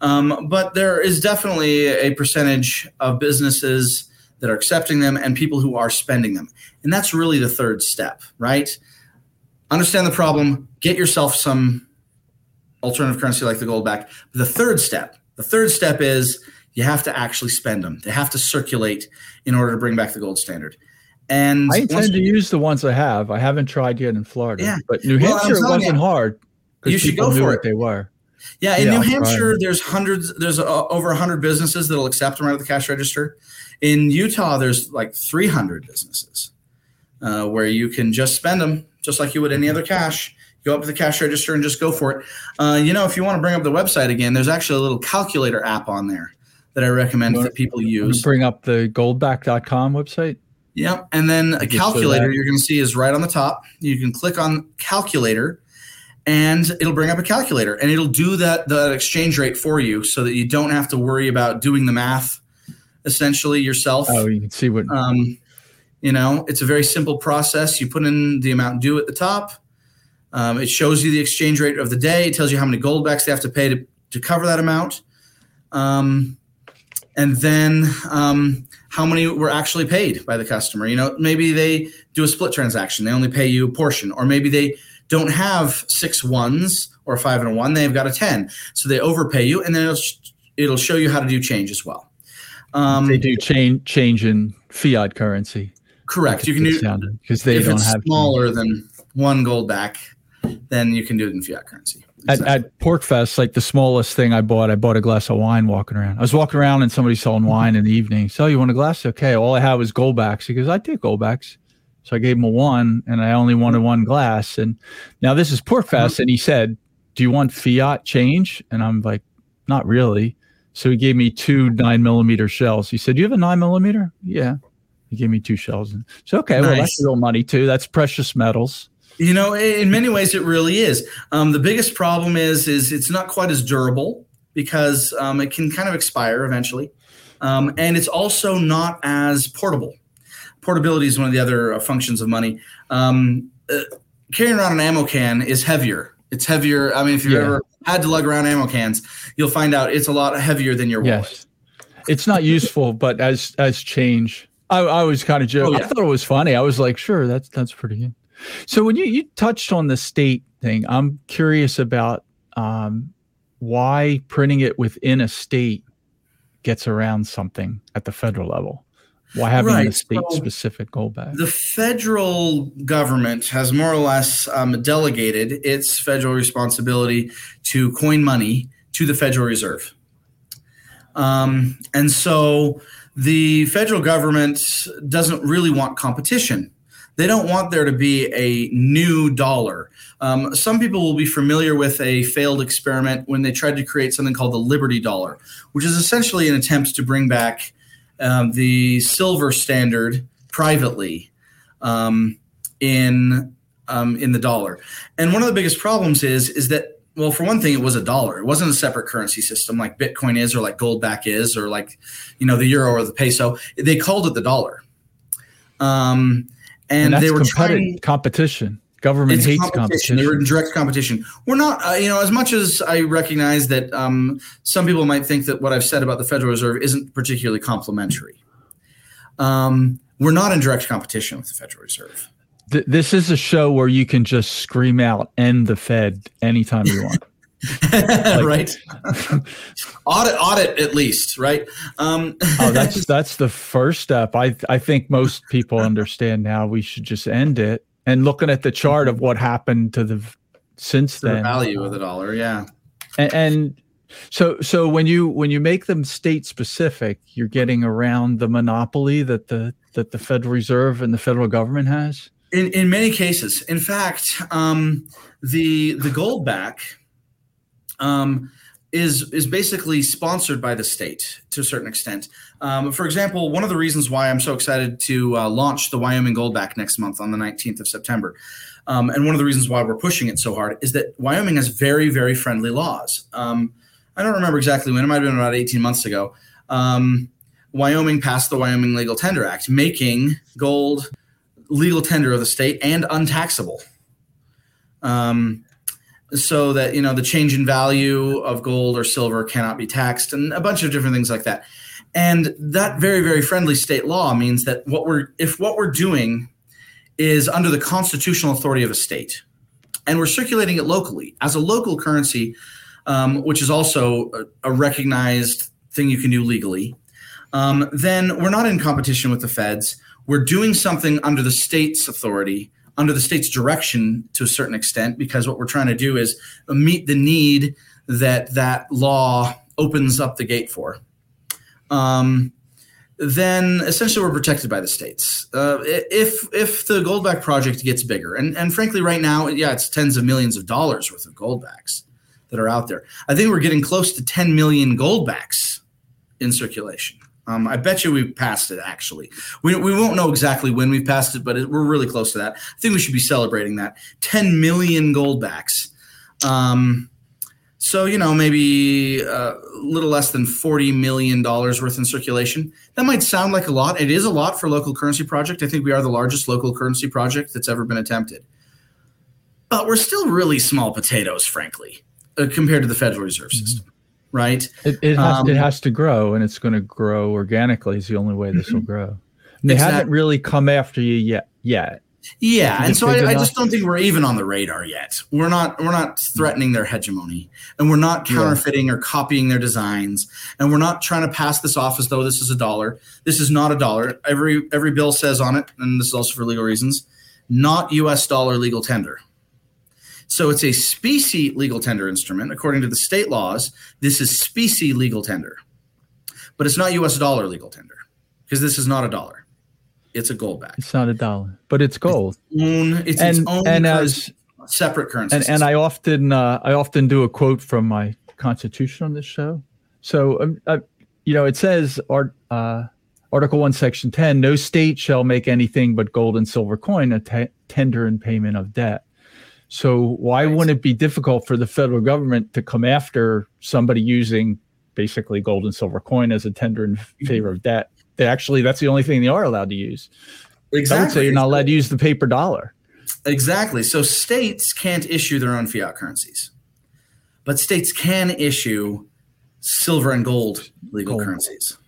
Um, but there is definitely a percentage of businesses that are accepting them and people who are spending them. And that's really the third step, right? understand the problem, get yourself some alternative currency like the gold back. The third step, the third step is you have to actually spend them. They have to circulate in order to bring back the gold standard. And I intend to use the ones I have. I haven't tried yet in Florida, yeah. but New Hampshire wasn't you, hard. You should go for it. They were. Yeah, in yeah, New Hampshire, there's hundreds. There's uh, over hundred businesses that'll accept them right at the cash register. In Utah, there's like 300 businesses uh, where you can just spend them just like you would any other cash. Go up to the cash register and just go for it. Uh, you know, if you want to bring up the website again, there's actually a little calculator app on there that I recommend that people use. Bring up the goldback.com website. Yep. And then a calculator you're going to see is right on the top. You can click on calculator and it'll bring up a calculator and it'll do that the exchange rate for you so that you don't have to worry about doing the math essentially yourself. Oh, you can see what um, you know, it's a very simple process. You put in the amount due at the top. Um, it shows you the exchange rate of the day. It tells you how many goldbacks they have to pay to, to cover that amount. Um, and then um, how many were actually paid by the customer. You know, maybe they do a split transaction. They only pay you a portion. Or maybe they don't have six ones or five and a one. They've got a 10. So they overpay you. And then it'll, it'll show you how to do change as well. Um, they do change change in fiat currency. Correct. You can do because they if don't it's have smaller than one gold back, then you can do it in fiat currency. Exactly. At, at PorcFest, like the smallest thing I bought, I bought a glass of wine walking around. I was walking around and somebody selling wine in the evening. So you want a glass? Okay. All I had was goldbacks. He goes, I take goldbacks. So I gave him a one and I only wanted one glass. And now this is PorcFest. Mm-hmm. And he said, Do you want fiat change? And I'm like, Not really. So he gave me two nine millimeter shells. He said, Do You have a nine millimeter? Yeah. He gave me two shells. So okay, nice. well that's real money too. That's precious metals. You know, in many ways, it really is. Um, the biggest problem is is it's not quite as durable because um, it can kind of expire eventually, um, and it's also not as portable. Portability is one of the other uh, functions of money. Um, uh, carrying around an ammo can is heavier. It's heavier. I mean, if you've yeah. ever had to lug around ammo cans, you'll find out it's a lot heavier than your wallet. Yes. It's not useful, but as as change I, I was kind of joking. Oh, yeah. I thought it was funny. I was like, sure, that's that's pretty good. So when you you touched on the state thing, I'm curious about um, why printing it within a state gets around something at the federal level? Why having right. a state specific gold back? The federal government has more or less um, delegated its federal responsibility to coin money to the Federal Reserve. Um, and so the federal government doesn't really want competition. They don't want there to be a new dollar. Um, some people will be familiar with a failed experiment when they tried to create something called the Liberty Dollar, which is essentially an attempt to bring back um, the silver standard privately um, in um, in the dollar. And one of the biggest problems is is that well, for one thing, it was a dollar. It wasn't a separate currency system like Bitcoin is, or like Goldback is, or like you know the euro or the peso. They called it the dollar. Um, and, and they were trying competition. Government hates competition. competition. They were in direct competition. We're not, uh, you know, as much as I recognize that um, some people might think that what I've said about the Federal Reserve isn't particularly complimentary. Um, we're not in direct competition with the Federal Reserve. Th- this is a show where you can just scream out "End the Fed" anytime you want. [LAUGHS] like, right? [LAUGHS] Audit audit at least right? Um, oh that's [LAUGHS] that's the first step. I i think most people understand now we should just end it and looking at the chart of what happened to the since then the value of the dollar yeah. And, and so so when you when you make them state specific you're getting around the monopoly that the that the federal reserve and the federal government has? In in many cases. In fact um, the the gold back um, is is basically sponsored by the state to a certain extent. Um, for example, one of the reasons why I'm so excited to uh, launch the Wyoming Goldback next month on the 19th of September, um, and one of the reasons why we're pushing it so hard is that Wyoming has very very friendly laws. Um, I don't remember exactly when; it might have been about 18 months ago. Um, Wyoming passed the Wyoming Legal Tender Act, making gold legal tender of the state and untaxable. Um, so that you know the change in value of gold or silver cannot be taxed and a bunch of different things like that. And that very very friendly state law means that what we're if what we're doing is under the constitutional authority of a state and we're circulating it locally as a local currency um, which is also a, a, recognized thing you can do legally um, then we're not in competition with the feds. We're doing something under the state's authority under the state's direction to a certain extent because what we're trying to do is meet the need that that law opens up the gate for. Um, then essentially we're protected by the states. Uh, if if the Goldback project gets bigger, and and frankly, right now, yeah, it's tens of millions of dollars worth of Goldbacks that are out there. I think we're getting close to 10 million Goldbacks in circulation. Um, I bet you we've passed it. Actually, we, we won't know exactly when we've passed it, but it, we're really close to that. I think we should be celebrating that. Ten million goldbacks. Um, so you know maybe a uh, little less than forty million dollars worth in circulation. That might sound like a lot. It is a lot for a local currency project. I think we are the largest local currency project that's ever been attempted. But we're still really small potatoes, frankly, uh, compared to the Federal Reserve mm-hmm. system right? It, it has um, it has to grow, and it's going to grow organically. Is the only way this will mm-hmm. grow. They exactly. haven't really come after you yet. Yet. Yeah, and so I, I, just don't think we're even on the radar yet. We're not we're not threatening their hegemony, and we're not counterfeiting yeah. or copying their designs, and we're not trying to pass this off as though this is a dollar. This is not a dollar. Every every bill says on it, and this is also for legal reasons, not U.S. dollar legal tender. So it's a specie legal tender instrument. According to the state laws, this is specie legal tender. But it's not US dollar legal tender because this is not a dollar. It's a gold back. It's not a dollar, but it's gold. It's, own, it's and, its own and currency, as separate currency. And, and I often uh, I often do a quote from my constitution on this show. So um, uh, you know, it says art, uh, Article 1, Section 10 No state shall make anything but gold and silver coin a t- tender in payment of debt. So why right. wouldn't it be difficult for the federal government to come after somebody using basically gold and silver coin as a tender in mm-hmm. favor of debt? They actually, that's the only thing they are allowed to use. Exactly. I would say you're not allowed to use the paper dollar. Exactly. So states can't issue their own fiat currencies, but states can issue silver and gold legal gold. currencies.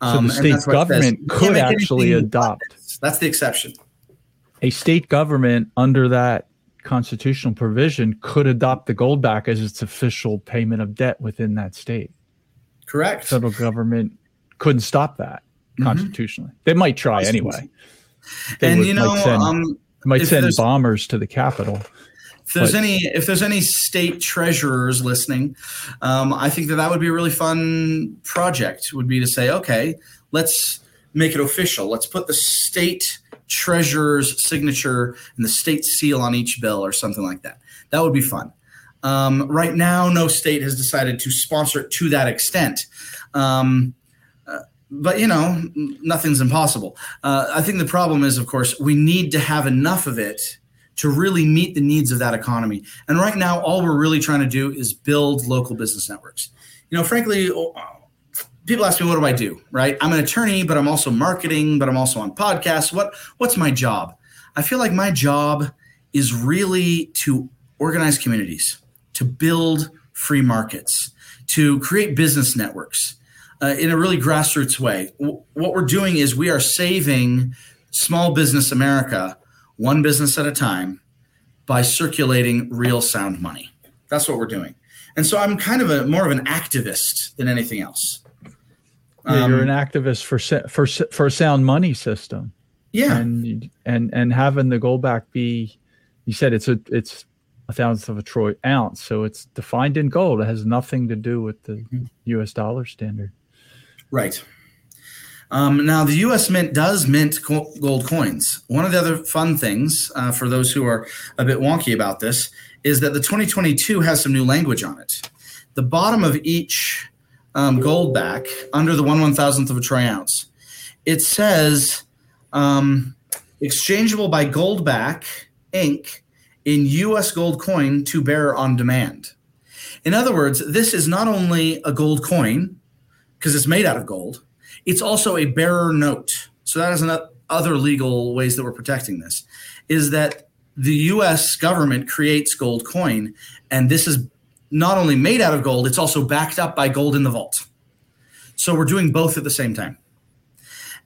Um, so the state government could actually adopt. That's the exception. A state government under that constitutional provision could adopt the gold back as its official payment of debt within that state. Correct. Federal government couldn't stop that Mhm. constitutionally. They might try anyway. They and would, you know, might send, um, might send bombers to the Capitol. if there's but- any if there's any state treasurers listening, um, I think that that would be a really fun project. Would be to say, okay, let's make it official. Let's put the state treasurer's signature and the state seal on each bill or something like that. That would be fun. Um, right now, no state has decided to sponsor it to that extent. Um, uh, but you know, nothing's impossible. Uh, I think the problem is, of course, we need to have enough of it to really meet the needs of that economy. And right now, all we're really trying to do is build local business networks. You know, frankly, people ask me, "What do I do?" Right? I'm an attorney, but I'm also marketing, but I'm also on podcasts. What What's my job? I feel like my job is really to organize communities, to build free markets, to create business networks uh, in a really grassroots way. W- what we're doing is we are saving small business America one business at a time by circulating real sound money. That's what we're doing. And so I'm kind of a more of an activist than anything else. Yeah, you're Um, an activist for for for a sound money system, yeah. and and and having the gold back be, you said it's a it's a thousandth of a troy ounce, so it's defined in gold. It has nothing to do with the Mm-hmm. U.S. dollar standard. Right. Um, now, the U.S. Mint does mint co- gold coins. One of the other fun things uh, for those who are a bit wonky about this is that the 2022 has some new language on it. The bottom of each um, gold back, under the one one thousandth of a troy ounce, it says um, exchangeable by Goldback Inc. in U.S. gold coin to bearer on demand. In other words, this is not only a gold coin because it's made out of gold. It's also a bearer note. So that is another other legal ways that we're protecting this. Is that the U.S. government creates gold coin, and this is not only made out of gold, it's also backed up by gold in the vault. So we're doing both at the same time.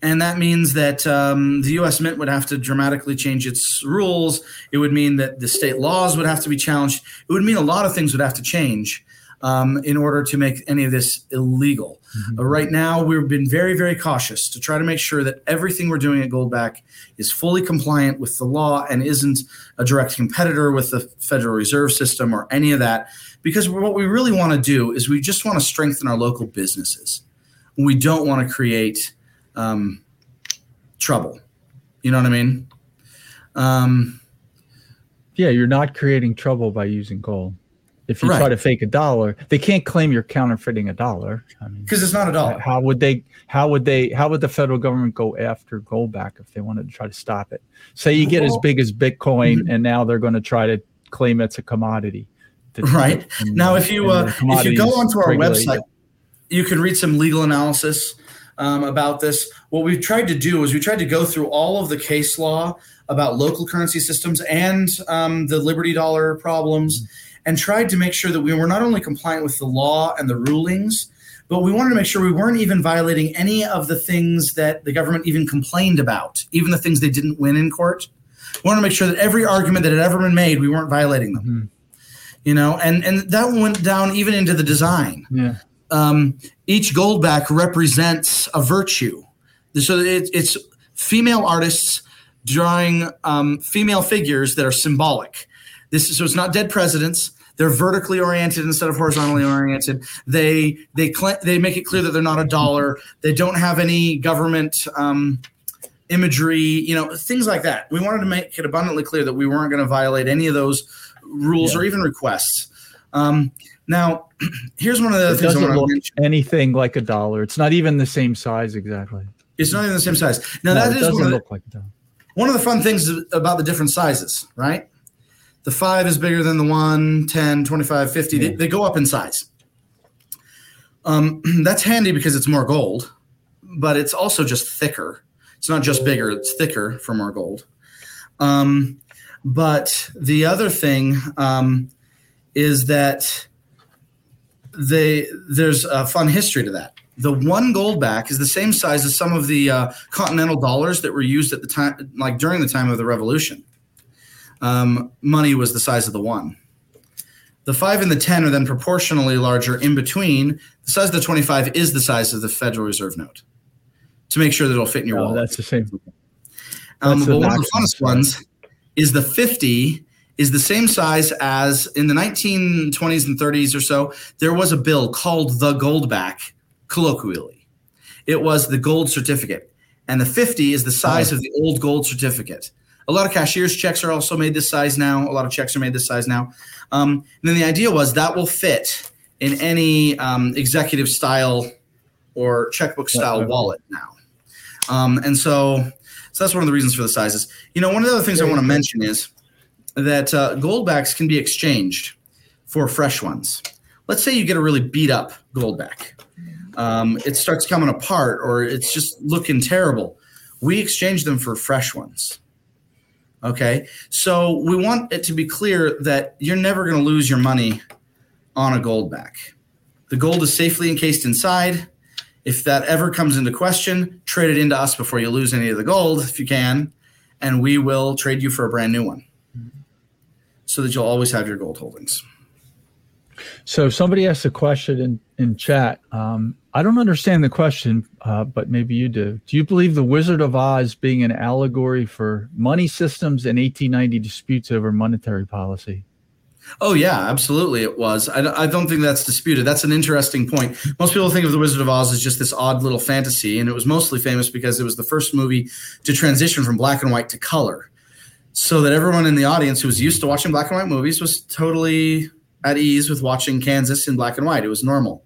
And that means that um, the U.S. Mint would have to dramatically change its rules. It would mean that the state laws would have to be challenged. It would mean a lot of things would have to change um, in order to make any of this illegal. Uh, right now, we've been very, very cautious to try to make sure that everything we're doing at Goldback is fully compliant with the law and isn't a direct competitor with the Federal Reserve System or any of that. Because what we really want to do is we just want to strengthen our local businesses. We don't want to create um, trouble. You know what I mean? Um, Yeah, you're not creating trouble by using gold. If you try to fake a dollar, they can't claim you're counterfeiting a dollar. I mean, because it's not a dollar. how would they? How would they? How would the federal government go after gold back if they wanted to try to stop it? Say you get as big as Bitcoin, Mhm. and now they're going to try to claim it's a commodity. The- Right. and- Now, if you uh, if you go onto our regulate- website, you can read some legal analysis um, about this. What we've tried to do is we tried to go through all of the case law about local currency systems and um, the Liberty Dollar problems, and tried to make sure that we were not only compliant with the law and the rulings, but we wanted to make sure we weren't even violating any of the things that the government even complained about, even the things they didn't win in court. We wanted to make sure that every argument that had ever been made, we weren't violating them Mhm. You know and and that went down even into the design. Yeah. um, each goldback represents a virtue. So it, it's female artists drawing um, female figures that are symbolic. This is, so it's not dead presidents. They're vertically oriented instead of horizontally oriented. They they cl- they make it clear that they're not a dollar. They don't have any government um, imagery you know things like that. We wanted to make it abundantly clear that we weren't going to violate any of those rules Yeah. or even requests um, now [CLEARS THROAT] here's one of the It things I doesn't want to look mention. anything like a dollar. It's not even the same size exactly. It's not even the same size. Now No, that is one of, the, like one of the fun things about the different sizes, right? The 5 is bigger than the 1, 10, 25, 50. They, they go up in size. Um, [CLEARS THROAT] that's handy because it's more gold, but it's also just thicker. It's not just bigger, it's thicker for more gold. Um, but the other thing um, is that they there's a fun history to that. The one gold back is the same size as some of the uh, continental dollars that were used at the time, like during the time of the Revolution. Um, money was the size of the one. The 5 and the 10 are then proportionally larger in between. The size of the 25 is the size of the Federal Reserve note to make sure that it'll fit in your Oh, wallet. that's the same. Um, That's the but one of the funnest ones is the 50 is the same size as in the 1920s and 30s or so. There was a bill called the Goldback, colloquially. It was the gold certificate, and the 50 is the size of the old gold certificate. A lot of cashier's checks are also made this size now. A lot of checks are made this size now. Um, and then the idea was that will fit in any um, executive style or checkbook style Right. wallet now. Um, and so, so that's one of the reasons for the sizes. You know, one of the other things I want to mention is that uh, goldbacks can be exchanged for fresh ones. Let's say you get a really beat up goldback. Um, it starts coming apart or it's just looking terrible. We exchange them for fresh ones. Okay. So we want it to be clear that you're never going to lose your money on a goldback. The gold is safely encased inside. If that ever comes into question, trade it into us before you lose any of the gold if you can, and we will trade you for a brand new one so that you'll always have your gold holdings. So somebody asked a question in, in chat. Um, I don't understand the question, uh, but maybe you do. Do you believe the Wizard of Oz being an allegory for money systems and 1890 disputes over monetary policy? Oh yeah, absolutely, it was. I, I don't think that's disputed. That's an interesting point. Most people think of the Wizard of Oz as just this odd little fantasy, and it was mostly famous because it was the first movie to transition from black and white to color, so that everyone in the audience who was used to watching black and white movies was totally at ease with watching Kansas in black and white. It was normal.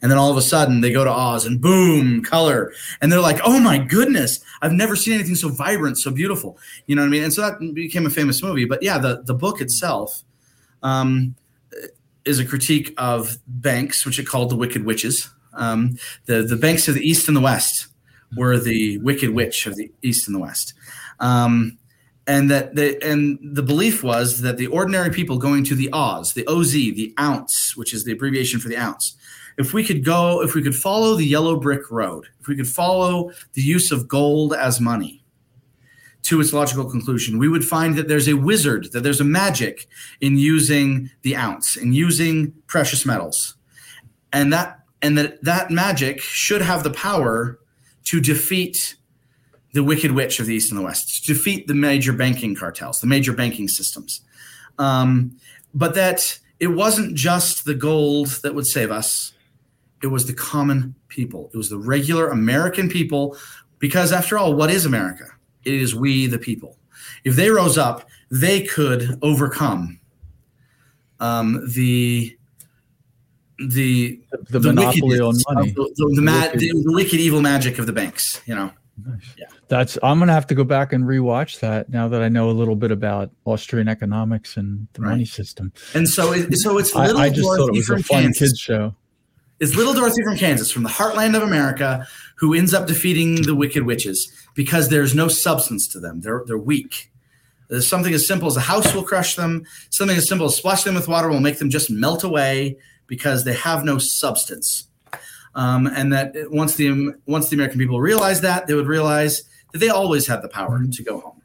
And then all of a sudden they go to Oz and boom, color. And they're like, oh my goodness, I've never seen anything so vibrant, so beautiful. You know what I mean? And so that became a famous movie. But yeah, the, the book itself um, is a critique of banks, which it called the Wicked Witches. Um, the, the banks of the East and the West were the Wicked Witch of the East and the West. Um, and that the and the belief was that the ordinary people going to the Oz, the OZ, the ounce, which is the abbreviation for the ounce, if we could go, if we could follow the yellow brick road, if we could follow the use of gold as money to its logical conclusion, we would find that there's a wizard, that there's a magic in using the ounce, in using precious metals, and that and that that magic should have the power to defeat the wicked witch of the east and the west, to defeat the major banking cartels, the major banking systems. Um, but that it wasn't just the gold that would save us, it was the common people, it was the regular American people. Because after all, what is America? It is we, the people. If they rose up, they could overcome um, the the The, monopoly on money. the, the, the, ma- wicked- the, the wicked evil magic of the banks. You know. yeah. That's I'm gonna have to go back and rewatch that now that I know a little bit about Austrian economics and the Right. money system. And so, it, so it's little I just thought it Dorothy was a from fun Kansas. kids show. It's little Dorothy from Kansas, from the heartland of America, who ends up defeating the wicked witches because there's no substance to them. They're they're weak. There's something as simple as a house will crush them. Something as simple as splash them with water will make them just melt away because they have no substance. Um, and that once the once the American people realize that, they would realize that they always had the power to go home.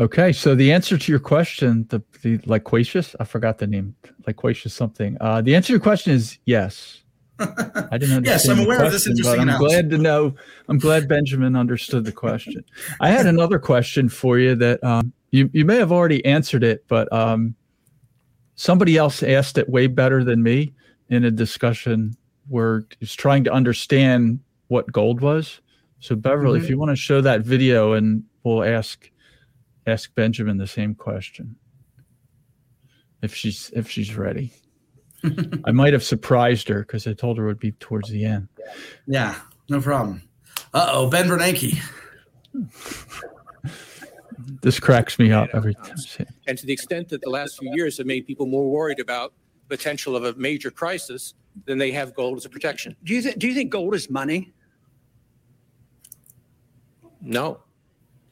Okay, so the answer to your question, the the loquacious, I forgot the name, loquacious something. Uh, the answer to your question is yes. I didn't understand. [LAUGHS] Yes, I'm the aware of this interesting I'm analysis. glad to know. I'm glad Benjamin understood the question. I had another question for you that um, you you may have already answered it, but um, somebody else asked it way better than me in a discussion where he's trying to understand what gold was. So Beverly, Mm-hmm. if you want to show that video, and we'll ask ask Benjamin the same question if she's if she's ready. [LAUGHS] I might have surprised her because I told her it would be towards the end. Yeah, no problem. Uh oh, Ben Bernanke. [LAUGHS] This cracks me up every time. I see it. And to the extent that the last few years have made people more worried about potential of a major crisis, than they have gold as a protection. Do you, th- do you think gold is money? No.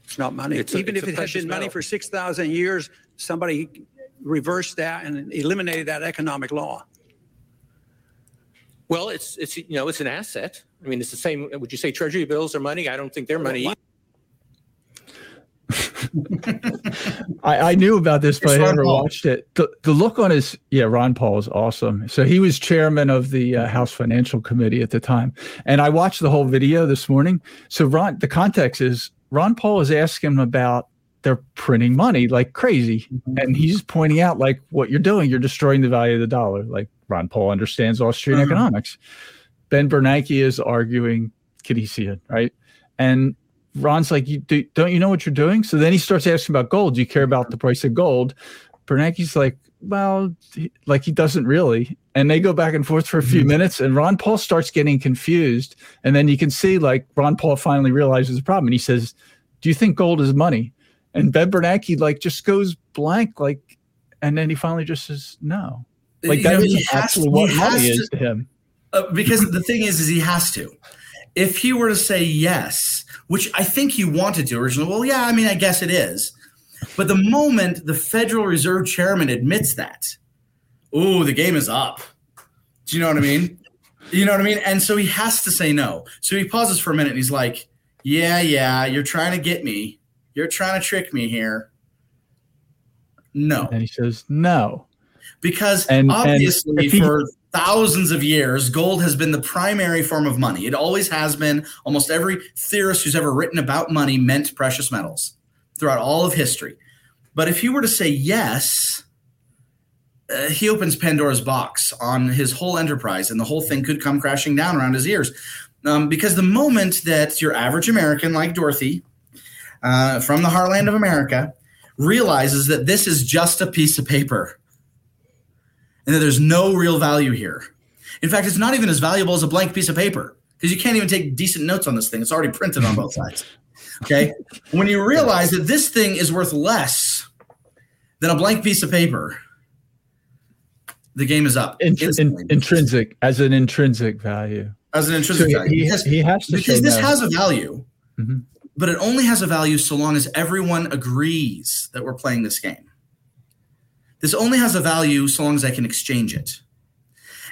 It's not money. It's a- Even it's if it had precious been money for 6,000 years, somebody reversed that and eliminated that economic law. Well, it's it's you know it's an asset. I mean, it's the same. Would you say Treasury bills are money? I don't think they're money. [LAUGHS] I, I knew about this, but It's I never Paul. watched it. The, the look on his, yeah, Ron Paul is awesome. So he was chairman of the uh, House Financial Committee at the time. And I watched the whole video this morning. So Ron, the context is Ron Paul is asking him about they're printing money like crazy. And he's pointing out like what you're doing, you're destroying the value of the dollar. Like Ron Paul understands Austrian Mhm. economics. Ben Bernanke is arguing Keynesian, right? And Ron's like, you, do, don't you know what you're doing? So then he starts asking about gold. Do you care about the price of gold? Bernanke's like, well, he- like he doesn't really. And they go back and forth for a few minutes, and Ron Paul starts getting confused. And then you can see, like, Ron Paul finally realizes the problem, and he says, "Do you think gold is money?" And Ben Bernanke like just goes blank, like, and then he finally just says, "No." Like that is actually what money to- is to him. Uh, because the thing is, is he has to. If he were to say yes, which I think he wanted to originally, well, yeah, I mean, I guess it is. But the moment the Federal Reserve Chairman admits that, ooh, the game is up. Do you know what I mean? [LAUGHS] You know what I mean? And so he has to say no. So he pauses for a minute and he's like, yeah, yeah, you're trying to get me. You're trying to trick me here. No. And he says, "No." because And- and obviously if he- for thousands of years gold has been the primary form of money. It always has been. Almost every theorist who's ever written about money meant precious metals throughout all of history. But if he were to say yes uh, he opens pandora's box on his whole enterprise and the whole thing could come crashing down around his ears. Um, because the moment that your average american like dorothy uh, from the heartland of america realizes that this is just a piece of paper and that there's no real value here. In fact, it's not even as valuable as a blank piece of paper because you can't even take decent notes on this thing. It's already printed on both sides. Okay. When you realize that this thing is worth less than a blank piece of paper, the game is up. Intr- in, intrinsic as an intrinsic value. as an intrinsic So value. he, Because- he has to because this no. has a value, Mhm. But it only has a value so long as everyone agrees that we're playing this game. This only has a value so long as I can exchange it.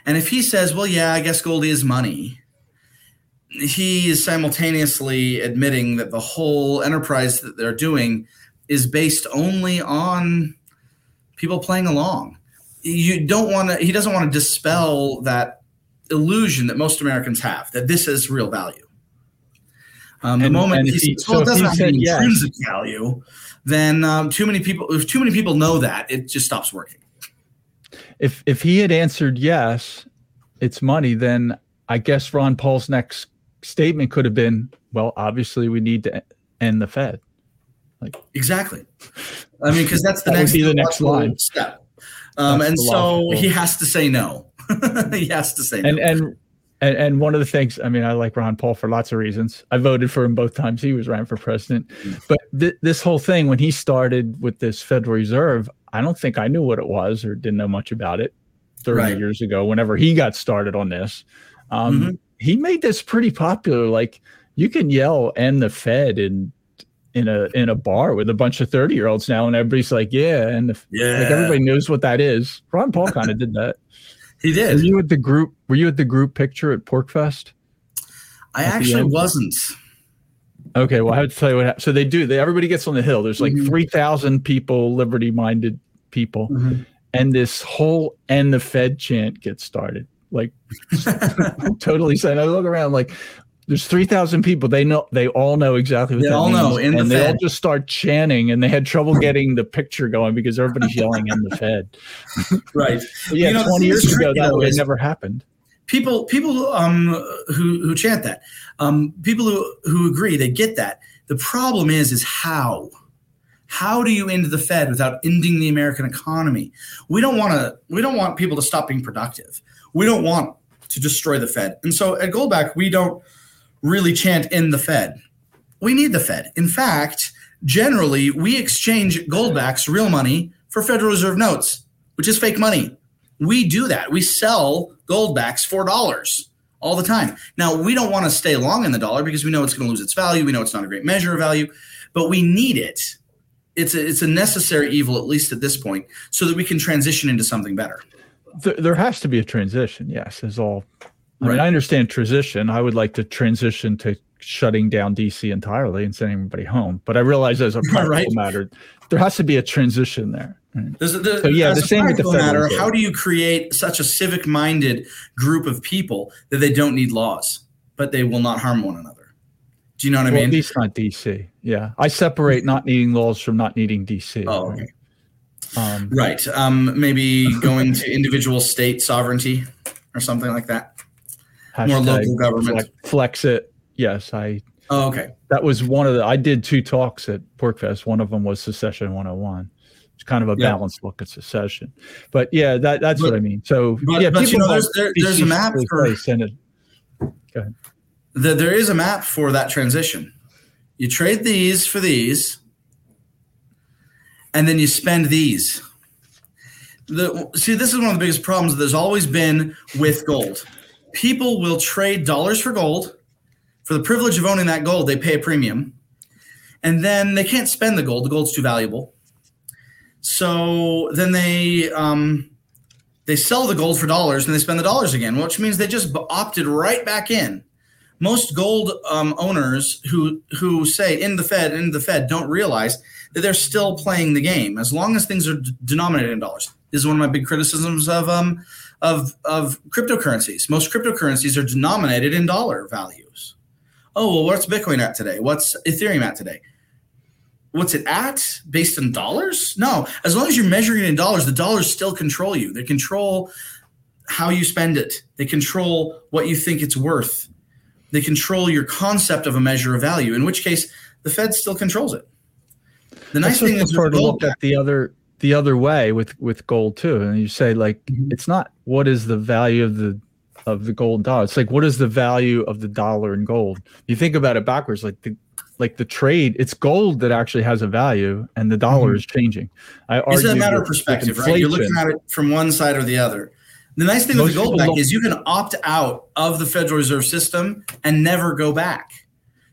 And if he says, well, yeah, I guess gold is money, he is simultaneously admitting that the whole enterprise that they're doing is based only on people playing along. You don't want to, he doesn't want to dispel that illusion that most Americans have that this is real value. Um, the And- moment and he well, so it doesn't have any yes- intrinsic value, then um, too many people, if too many people know that, it just stops working. if if he had answered yes, it's money, then I guess Ron Paul's next statement could have been, well, obviously we need to end the Fed. Like exactly. I mean, because that's the [LAUGHS] That next, be the next line. step. Um, and so he has to say no. [LAUGHS] he has to say no. And and and one of the things, I mean, I like Ron Paul for lots of reasons. I voted for him both times he was ran for president. But th- this whole thing, when he started with this Federal Reserve, I don't think I knew what it was or didn't know much about it 30 Right. years ago, whenever he got started on this. Um, Mhm. He made this pretty popular. Like you can yell and the Fed in in a in a bar with a bunch of 30 year olds now, and everybody's like, yeah, and the, yeah, like everybody knows what that is. Ron Paul kind of did that. [LAUGHS] he did. Were you at the group? Were you at the group picture at PorcFest? I at actually wasn't. Okay, well, I have to tell you what. Happened. So they do. They everybody gets on the hill. There's like Mhm. three thousand people, liberty-minded people, and this whole "and the Fed" chant gets started. Like [LAUGHS] totally saying, I look around like there's three thousand people. They know. They all know exactly what They all means, know, "In the and they all just start chanting. And they had trouble getting the picture going because everybody's yelling "in the Fed." [LAUGHS] right. But yeah, You know, twenty years ago, tricky, that though, would is- never happened. people people um who who chant that um people who who agree they get that the problem is is how how do you end the fed without ending the american economy we don't want to we don't want people to stop being productive we don't want to destroy the fed and so at goldback we don't really chant in the fed we need the fed in fact generally we exchange goldbacks real money for federal reserve notes which is fake money we do that. We sell goldbacks for dollars all the time. Now, we don't want to stay long in the dollar because we know it's going to lose its value. We know it's not a great measure of value, but we need it. It's a, it's a necessary evil, at least at this point, so that we can transition into something better. There, there has to be a transition. Yes, is all. I Right. mean, I understand transition. I would like to transition to shutting down DC entirely and sending everybody home. But I realize as a [LAUGHS] practical Right. matter, there has to be a transition there. right? There's So, yeah, the same with the matter. How do you create such a civic-minded group of people that they don't need laws, but they will not harm one another? Do you know what I Well, at mean? least not DC. Yeah, I separate not needing laws from not needing DC. Oh, okay. Um, Right. Um, maybe [LAUGHS] going to individual state sovereignty or something like that. More local government. Flex, flex it. Yes, I. Oh, okay. That was one of the. I did two talks at PorcFest. One of them was Secession 101. It's kind of a Yeah. balanced look at secession. But yeah, that that's what I mean. So but- yeah, but, you people know, there's- there- there's a map for- place in it. The, there is a map for that transition. You trade these for these, and then you spend these. The, see, this is one of the biggest problems that there's always been with gold. People will trade dollars for gold. For the privilege of owning that gold, they pay a premium. And then they can't spend the gold. The gold's too valuable. So then they um, they sell the gold for dollars and they spend the dollars again, which means they just opted right back in most gold um, owners who who say in the Fed in the Fed don't realize that they're still playing the game as long as things are d- denominated in dollars. This is one of my big criticisms of um of of cryptocurrencies. Most cryptocurrencies are denominated in dollar values. Oh well, what's Bitcoin at today? What's Ethereum at today? What's it at based on dollars? No, as long as you're measuring it in dollars, the dollars still control you. They control how you spend it. They control what you think it's worth they control your concept of a measure of value. In which case, the Fed still controls it. The nice I thing is with to look at the other the other way with with gold too, and you say like Mhm. it's not what is the value of the of the gold dollar. It's like what is the value of the dollar in gold? You think about it backwards, like the like the trade, it's gold that actually has a value, and the dollar Mhm. is changing. I it's a matter of perspective, right? You're looking at it from one side or the other. The nice thing with the gold back is you can opt out of the Federal Reserve System and never go back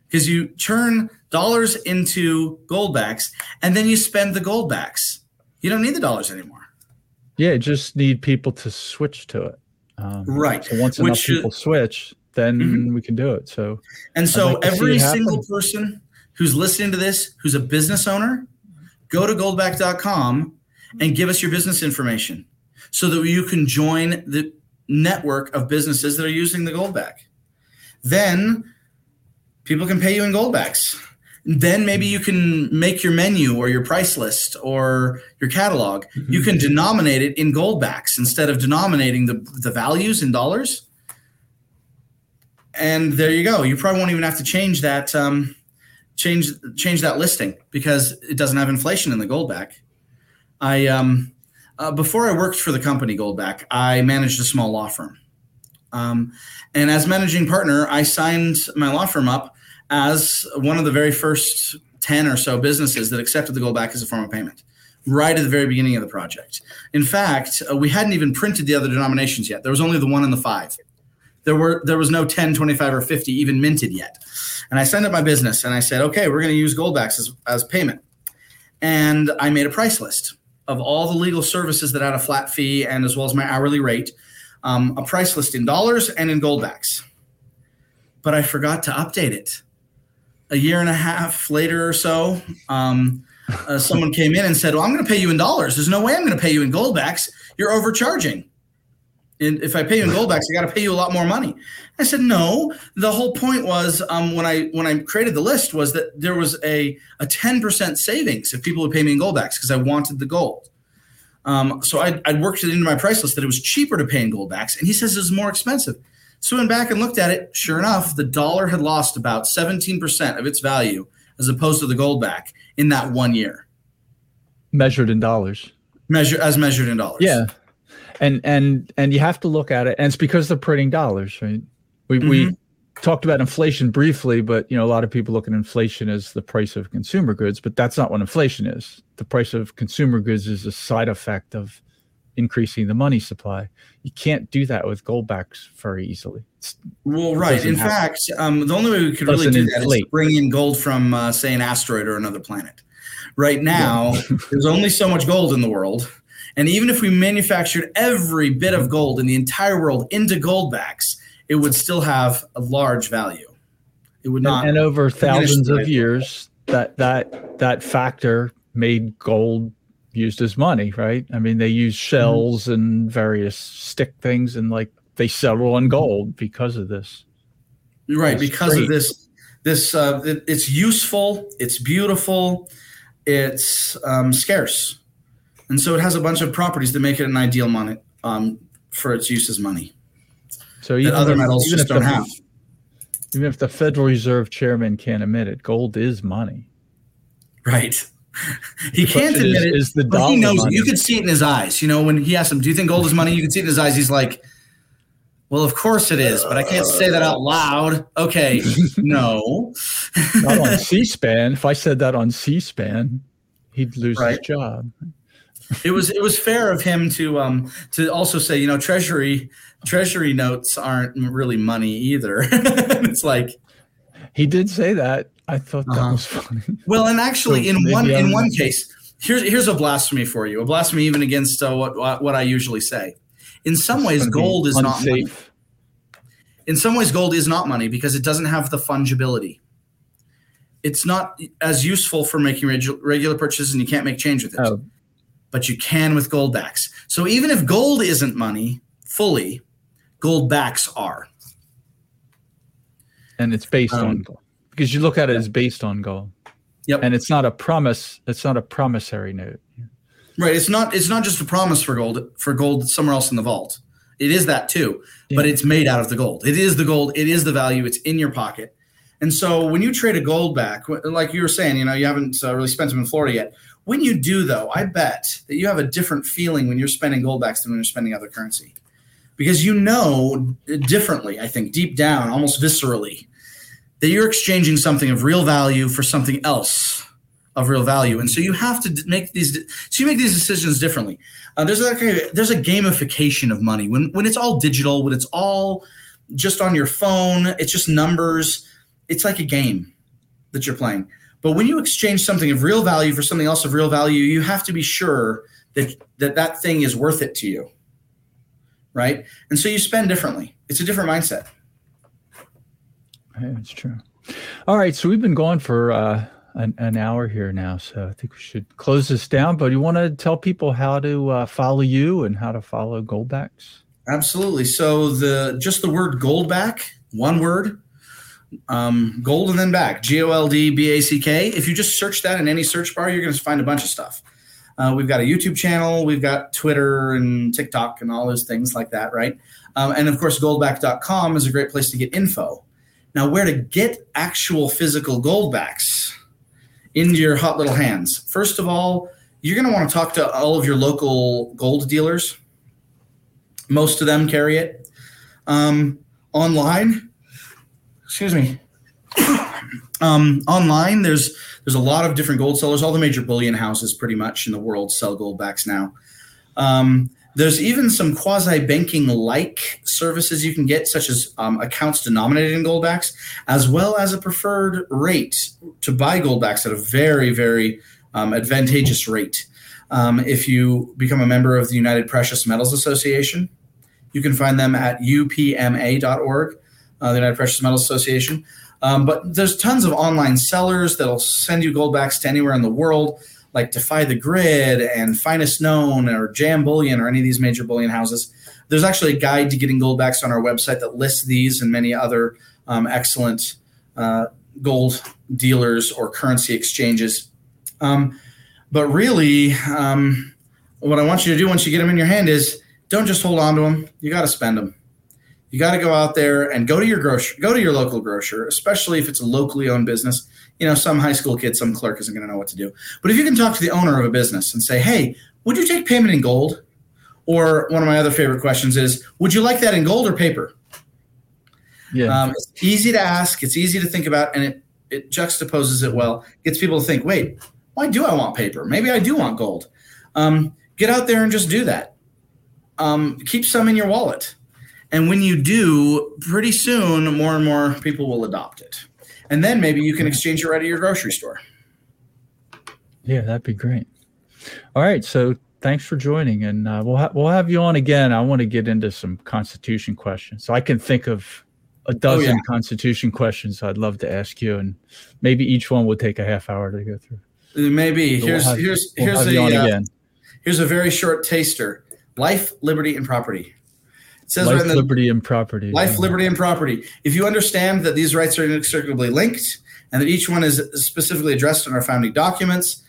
because you turn dollars into gold backs and then you spend the gold backs. You don't need the dollars anymore. Yeah, just need people to switch to it. Um, Right. So once Which enough should- people switch, then Mhm. we can do it. So And so like every happen. single person who's listening to this, who's a business owner, go to goldback.com and give us your business information so that you can join the network of businesses that are using the goldback. Then people can pay you in goldbacks. Then maybe you can make your menu or your price list or your catalog. You can denominate it in goldbacks instead of denominating the, the values in dollars and there you go. You probably won't even have to change that um, change change that listing because it doesn't have inflation in the Goldback. I um, uh, before I worked for the company Goldback, I managed a small law firm, um, and as managing partner, I signed my law firm up as one of the very first ten or so businesses that accepted the Goldback as a form of payment. Right at the very beginning of the project. In fact, uh, we hadn't even printed the other denominations yet. There was only the one and the five there were there was no 10 25 or 50 even minted yet and i signed up my business and i said okay we're going to use goldbacks as, as payment and i made a price list of all the legal services that had a flat fee and as well as my hourly rate um, a price list in dollars and in goldbacks but i forgot to update it a year and a half later or so um, uh, someone came in and said well i'm going to pay you in dollars there's no way i'm going to pay you in goldbacks you're overcharging and if I pay you in goldbacks, I got to pay you a lot more money. I said, no. The whole point was um, when I when I created the list was that there was a a ten percent savings if people would pay me in goldbacks because I wanted the gold. Um, so I I worked it into my price list that it was cheaper to pay in goldbacks, and he says it was more expensive. So went back and looked at it. Sure enough, the dollar had lost about seventeen percent of its value as opposed to the gold back in that one year, measured in dollars. measure as measured in dollars. Yeah. And and and you have to look at it, and it's because they're printing dollars, right? We we mm-hmm. talked about inflation briefly, but you know a lot of people look at inflation as the price of consumer goods, but that's not what inflation is. The price of consumer goods is a side effect of increasing the money supply. You can't do that with goldbacks very easily. It's, Well, right. In happen. fact, um, the only way we could really do that is bring in gold from, uh, say, an asteroid or another planet. Right now, [LAUGHS] there's only so much gold in the world. And even if we manufactured every bit of gold in the entire world into goldbacks, it would still have a large value. It would not. And, and over thousands of years, that that that factor made gold used as money, right? I mean, they use Mm-hmm. shells and various stick things, and like they settle on gold because of this. right because great. of this this uh, it- it's useful it's beautiful it's um, scarce and so it has a bunch of properties that make it an ideal money um, for its use as money So even other if- metals even just don't have Even if the Federal Reserve Chairman can't admit it, gold is money. right he can't admit it is the but he knows money. you could see it in his eyes you know when he asked him do you think gold is money you can see it in his eyes he's like well of course it is but i can't say that out loud okay [LAUGHS] no Not on C-SPAN. If I said that on C-SPAN, he'd lose Right. his job. it was it was fair of him to um to also say you know treasury treasury notes aren't really money either [LAUGHS] it's like He did say that. I thought that Uh-huh. was funny. [LAUGHS] well and actually So in one in I'm- one case here's here's a blasphemy for you a blasphemy even against uh, what, what what i usually say in some It's ways gold is not money in some ways gold is not money because it doesn't have the fungibility it's not as useful for making regu- regular purchases and you can't make change with it Oh, but you can with gold backs. So even if gold isn't money fully, gold backs are. And it's based Um, on gold because you look at it as based on gold. Yep. And it's not a promise. It's not a promissory note. Right. It's not it's not just a promise for gold for gold somewhere else in the vault. It is that too, but it's made out of the gold. It is the gold. It is the value. It's in your pocket. And so when you trade a gold back, like you were saying, you know, you haven't uh, really spent them in Florida yet. When you do, though, I bet that you have a different feeling when you're spending gold backs than when you're spending other currency, because you know differently. I think deep down, almost viscerally, that you're exchanging something of real value for something else of real value, and so you have to make these. So you make these decisions differently. Uh, there's a there's a gamification of money when when it's all digital, when it's all just on your phone, it's just numbers. It's like a game that you're playing. But when you exchange something of real value for something else of real value, you have to be sure that that, that thing is worth it to you. Right? And so you spend differently. It's a different mindset. Yeah, that's true. All right, so we've been going for uh, an, an hour here now, so I think we should close this down. But you want to tell people how to uh, follow you and how to follow Goldbacks? Absolutely. So the just the word goldback, one word, um, gold and then back, G O L D B A C K. If you just search that in any search bar, you're going to find a bunch of stuff. Uh, we've got a YouTube channel, we've got Twitter and TikTok and all those things like that, right? Um, and of course, goldback.com is a great place to get info. Now, where to get actual physical goldbacks into your hot little hands? First of all, you're going to want to talk to all of your local gold dealers. Most of them carry it um, online. Excuse me. [COUGHS] um, online, there's there's a lot of different gold sellers. All the major bullion houses, pretty much in the world, sell gold backs now. Um, there's even some quasi banking like services you can get, such as um, accounts denominated in goldbacks, as well as a preferred rate to buy goldbacks at a very, very um, advantageous rate. Um, if you become a member of the United Precious Metals Association, you can find them at upma.org, uh, the United Precious Metals Association. Um, but there's tons of online sellers that'll send you goldbacks to anywhere in the world like Defy the Grid and Finest Known or JM Bullion or any of these major bullion houses. There's actually a guide to getting gold backs on our website that lists these and many other um, excellent uh, gold dealers or currency exchanges. Um, but really, um, what I want you to do once you get them in your hand is don't just hold on to them. You got to spend them. You got to go out there and go to your grocer, go to your local grocer, especially if it's a locally owned business you know, some high school kid, some clerk isn't going to know what to do. But if you can talk to the owner of a business and say, hey, would you take payment in gold? Or one of my other favorite questions is, would you like that in gold or paper? Yeah. Um, it's easy to ask, it's easy to think about, and it, it juxtaposes it well, gets people to think, wait, why do I want paper? Maybe I do want gold. Um, get out there and just do that. Um, keep some in your wallet. And when you do, pretty soon, more and more people will adopt it and then maybe you can exchange it right at your grocery store. Yeah, that'd be great. All right, so thanks for joining, and uh, we'll ha- we'll have you on again. I want to get into some Constitution questions, so I can think of a dozen oh, yeah. Constitution questions I'd love to ask you, and maybe each one would take a half hour to go through. Maybe so here's we'll have, here's we'll here's a uh, here's a very short taster: life, liberty, and property. Says life, right the, liberty, and property. Life, yeah. liberty, and property. If you understand that these rights are inextricably linked and that each one is specifically addressed in our founding documents,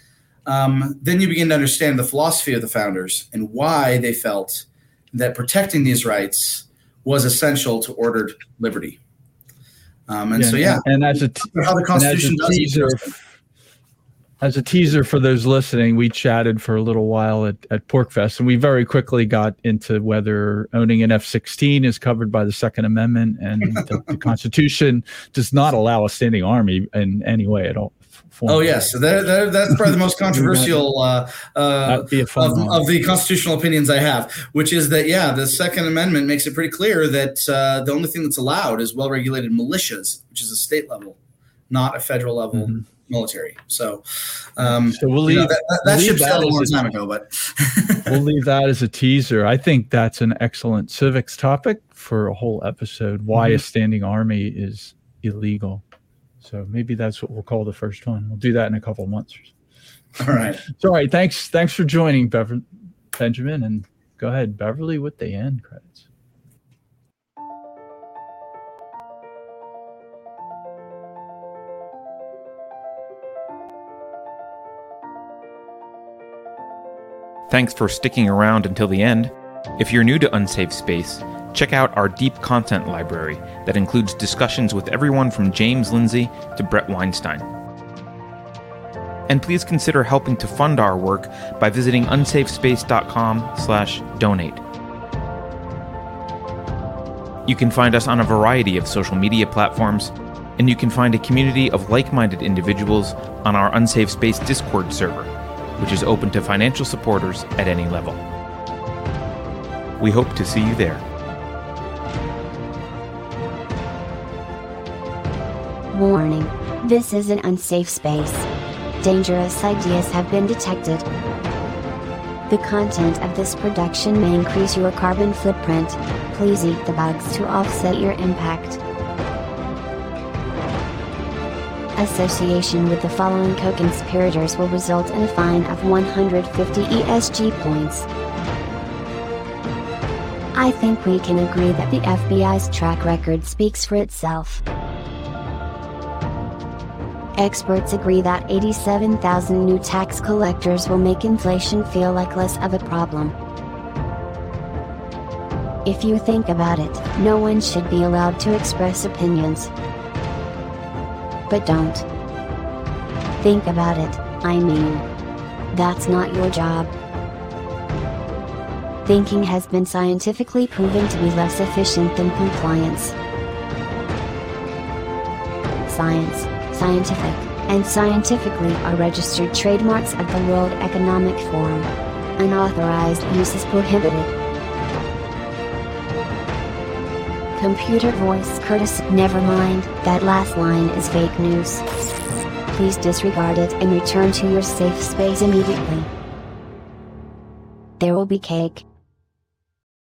um, then you begin to understand the philosophy of the founders and why they felt that protecting these rights was essential to ordered liberty. Um, and yeah, so, yeah, and as a t- how the Constitution a teaser, as a teaser for those listening, we chatted for a little while at, at PorcFest, and we very quickly got into whether owning an F 16 is covered by the Second Amendment, and [LAUGHS] the, the, Constitution does not allow a standing army in any way at all. Oh yes, that, that, that's probably the most [LAUGHS] controversial uh, uh, of, of, the constitutional opinions I have, which is that yeah, the Second Amendment makes it pretty clear that uh, the only thing that's allowed is well-regulated militias, which is a state level, not a federal level. Mm-hmm. Military, so um, so we'll leave you know, that, that, that we'll ship sailed a long time ago, but [LAUGHS] we'll leave that as a teaser. I think that's an excellent civics topic for a whole episode. Why mm-hmm. a standing army is illegal. So maybe that's what we'll call the first one. We'll do that in a couple months. All right. So, all right. Thanks. Thanks for joining, Bever- Benjamin. And go ahead, Beverly, with the end credits. Thanks for sticking around until the end. If you're new to Unsafe Space, Check out our deep content library that includes discussions with everyone from James Lindsay to Bret Weinstein. And please consider helping to fund our work by visiting unsafespace.com/donate. You can find us on a variety of social media platforms, and you can find a community of like-minded individuals on our Unsafe Space Discord server, which is open to financial supporters at any level. We hope to see you there. Warning. This is an unsafe space. Dangerous ideas have been detected. The content of this production may increase your carbon footprint. Please eat the bugs to offset your impact. Association with the following co-conspirators will result in a fine of 150 ESG points. I think we can agree that the FBI's track record speaks for itself. Experts agree that 87,000 new tax collectors will make inflation feel like less of a problem. If you think about it, no one should be allowed to express opinions. But don't. Think about it, I mean. That's not your job. Thinking has been scientifically proven to be less efficient than compliance. Science scientific, and scientifically are registered trademarks of the World Economic Forum. Unauthorized use is prohibited. Computer voice Curtis, never mind, that last line is fake news. Please disregard it and return to your safe space immediately. There will be cake.